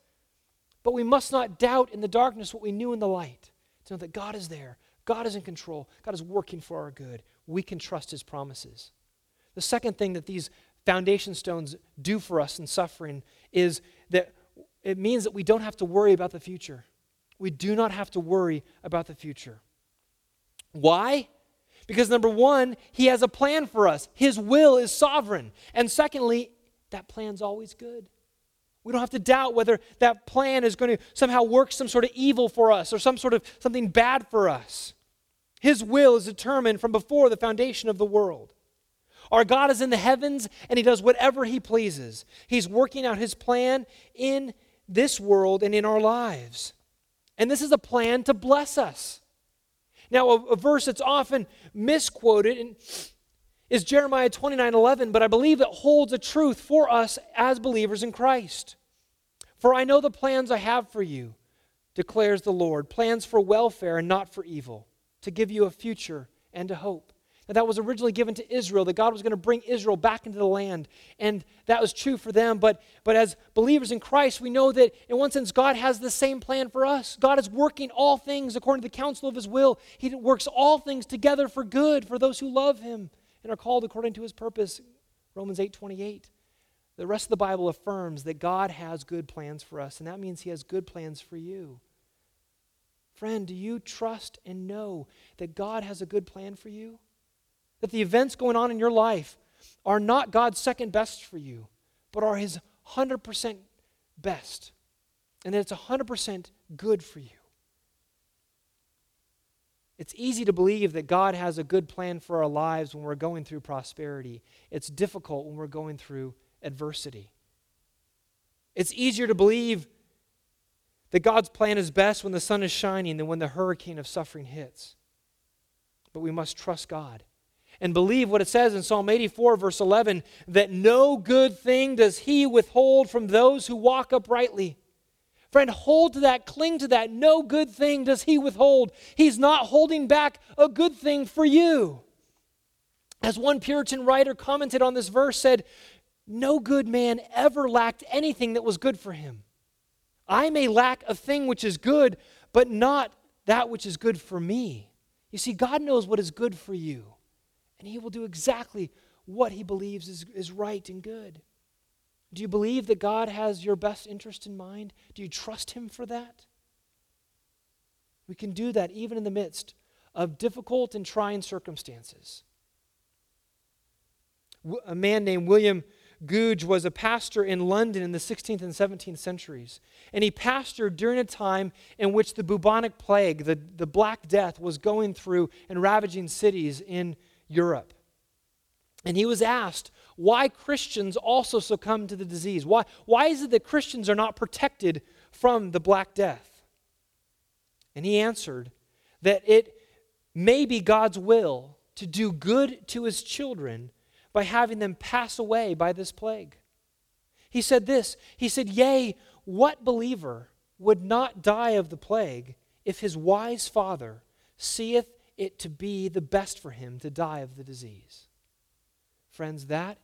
But we must not doubt in the darkness what we knew in the light. To know that God is there, God is in control, God is working for our good. We can trust His promises. The second thing that these foundation stones do for us in suffering is that it means that we don't have to worry about the future. We do not have to worry about the future. Why? Because number one, he has a plan for us. His will is sovereign. And secondly, that plan's always good. We don't have to doubt whether that plan is going to somehow work some sort of evil for us or some sort of something bad for us. His will is determined from before the foundation of the world. Our God is in the heavens and he does whatever he pleases. He's working out his plan in this world and in our lives. And this is a plan to bless us. Now, a, a verse that's often misquoted is Jeremiah 29 11, but I believe it holds a truth for us as believers in Christ. For I know the plans I have for you, declares the Lord plans for welfare and not for evil, to give you a future and a hope. That was originally given to Israel, that God was going to bring Israel back into the land. And that was true for them. But, but as believers in Christ, we know that in one sense, God has the same plan for us. God is working all things according to the counsel of his will. He works all things together for good for those who love him and are called according to his purpose. Romans 8 28. The rest of the Bible affirms that God has good plans for us, and that means he has good plans for you. Friend, do you trust and know that God has a good plan for you? That the events going on in your life are not God's second best for you, but are His 100% best. And that it's 100% good for you. It's easy to believe that God has a good plan for our lives when we're going through prosperity. It's difficult when we're going through adversity. It's easier to believe that God's plan is best when the sun is shining than when the hurricane of suffering hits. But we must trust God and believe what it says in Psalm 84, verse 11, that no good thing does he withhold from those who walk uprightly. Friend, hold to that, cling to that. No good thing does he withhold. He's not holding back a good thing for you. As one Puritan writer commented on this verse, said, No good man ever lacked anything that was good for him. I may lack a thing which is good, but not that which is good for me. You see, God knows what is good for you and he will do exactly what he believes is, is right and good. Do you believe that God has your best interest in mind? Do you trust him for that? We can do that even in the midst of difficult and trying circumstances. A man named William Gouge was a pastor in London in the 16th and 17th centuries. And he pastored during a time in which the bubonic plague, the, the Black Death, was going through and ravaging cities in Europe. And he was asked why Christians also succumb to the disease. Why, why is it that Christians are not protected from the Black Death? And he answered that it may be God's will to do good to his children by having them pass away by this plague. He said this He said, Yea, what believer would not die of the plague if his wise father seeth it to be the best for him to die of the disease. Friends, that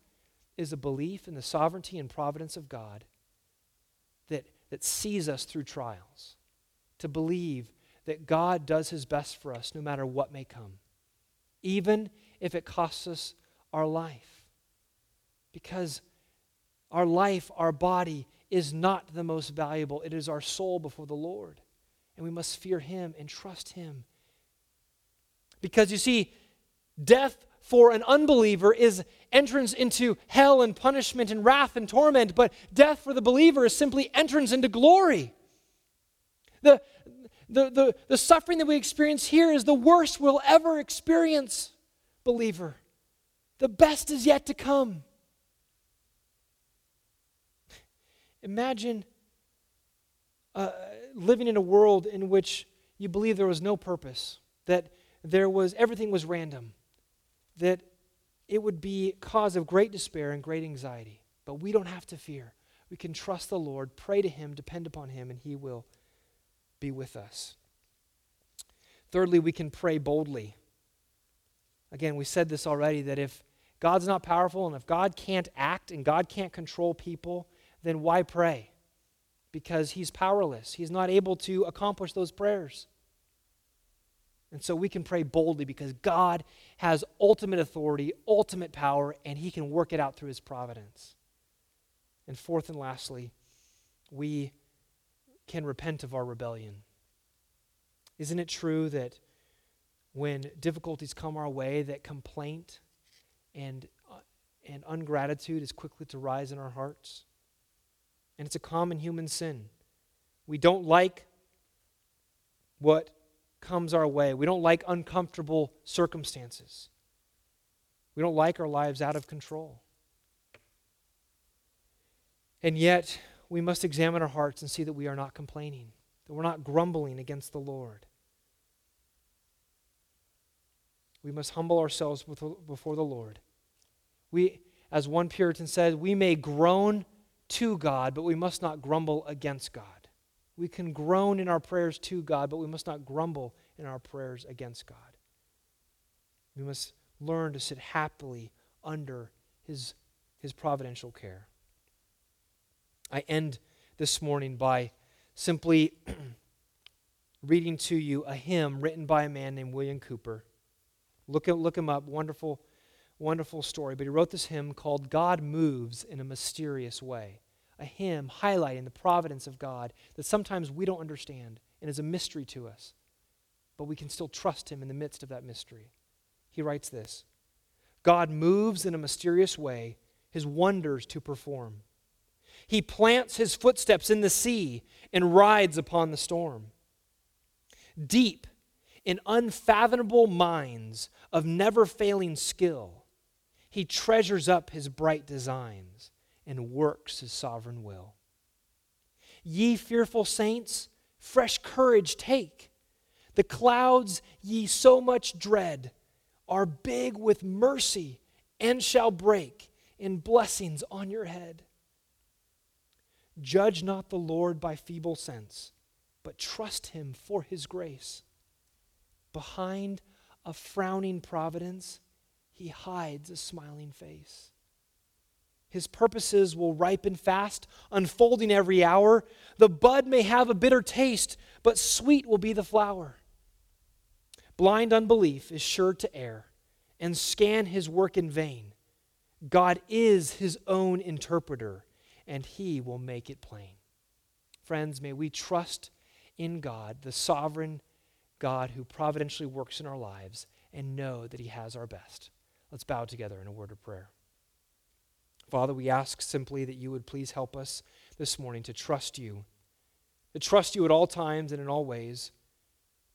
is a belief in the sovereignty and providence of God that, that sees us through trials. To believe that God does his best for us no matter what may come, even if it costs us our life. Because our life, our body, is not the most valuable. It is our soul before the Lord. And we must fear him and trust him Because you see, death for an unbeliever is entrance into hell and punishment and wrath and torment, but death for the believer is simply entrance into glory. The, the, the, the suffering that we experience here is the worst we'll ever experience, believer. The best is yet to come. Imagine uh, living in a world in which you believe there was no purpose, that there was everything was random, that it would be cause of great despair and great anxiety. But we don't have to fear. We can trust the Lord, pray to Him, depend upon Him, and He will be with us. Thirdly, we can pray boldly. Again, we said this already that if God's not powerful and if God can't act and God can't control people, then why pray? Because He's powerless. He's not able to accomplish those prayers. And so we can pray boldly because God has ultimate authority, ultimate power, and He can work it out through His providence. And fourth and lastly, we can repent of our rebellion. Isn't it true that when difficulties come our way, that complaint and, uh, and ungratitude is quickly to rise in our hearts? And it's a common human sin. We don't like what comes our way. We don't like uncomfortable circumstances. We don't like our lives out of control. And yet, we must examine our hearts and see that we are not complaining, that we're not grumbling against the Lord. We must humble ourselves before the Lord. We, as one Puritan said, we may groan to God, but we must not grumble against God. We can groan in our prayers to God, but we must not grumble in our prayers against God. We must learn to sit happily under His, his providential care. I end this morning by simply reading to you a hymn written by a man named William Cowper. Look, look him up, wonderful, wonderful story. But he wrote this hymn called God Moves in a Mysterious Way a hymn highlighting the providence of God that sometimes we don't understand and is a mystery to us, but we can still trust Him in the midst of that mystery. He writes this God moves in a mysterious way, His wonders to perform. He plants His footsteps in the sea and rides upon the storm. Deep in unfathomable minds of never failing skill, He treasures up His bright designs and works his sovereign will. Ye fearful saints, fresh courage take. The clouds ye so much dread are big with mercy and shall break in blessings on your head. Judge not the Lord by feeble sense, but trust him for his grace. Behind a frowning providence, he hides a smiling face. His purposes will ripen fast, unfolding every hour. The bud may have a bitter taste, but sweet will be the flower. Blind unbelief is sure to err and scan his work in vain. God is his own interpreter, and he will make it plain. Friends, may we trust in God, the sovereign God who providentially works in our lives, and know that he has our best. Let's bow together in a word of prayer. Father, we ask simply that you would please help us this morning to trust you, to trust you at all times and in all ways,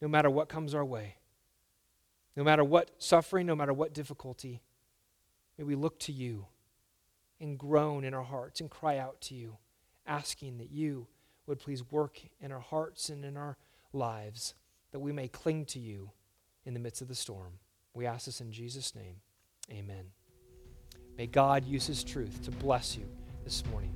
no matter what comes our way, no matter what suffering, no matter what difficulty. May we look to you and groan in our hearts and cry out to you, asking that you would please work in our hearts and in our lives, that we may cling to you in the midst of the storm. We ask this in Jesus' name. Amen. May God use his truth to bless you this morning.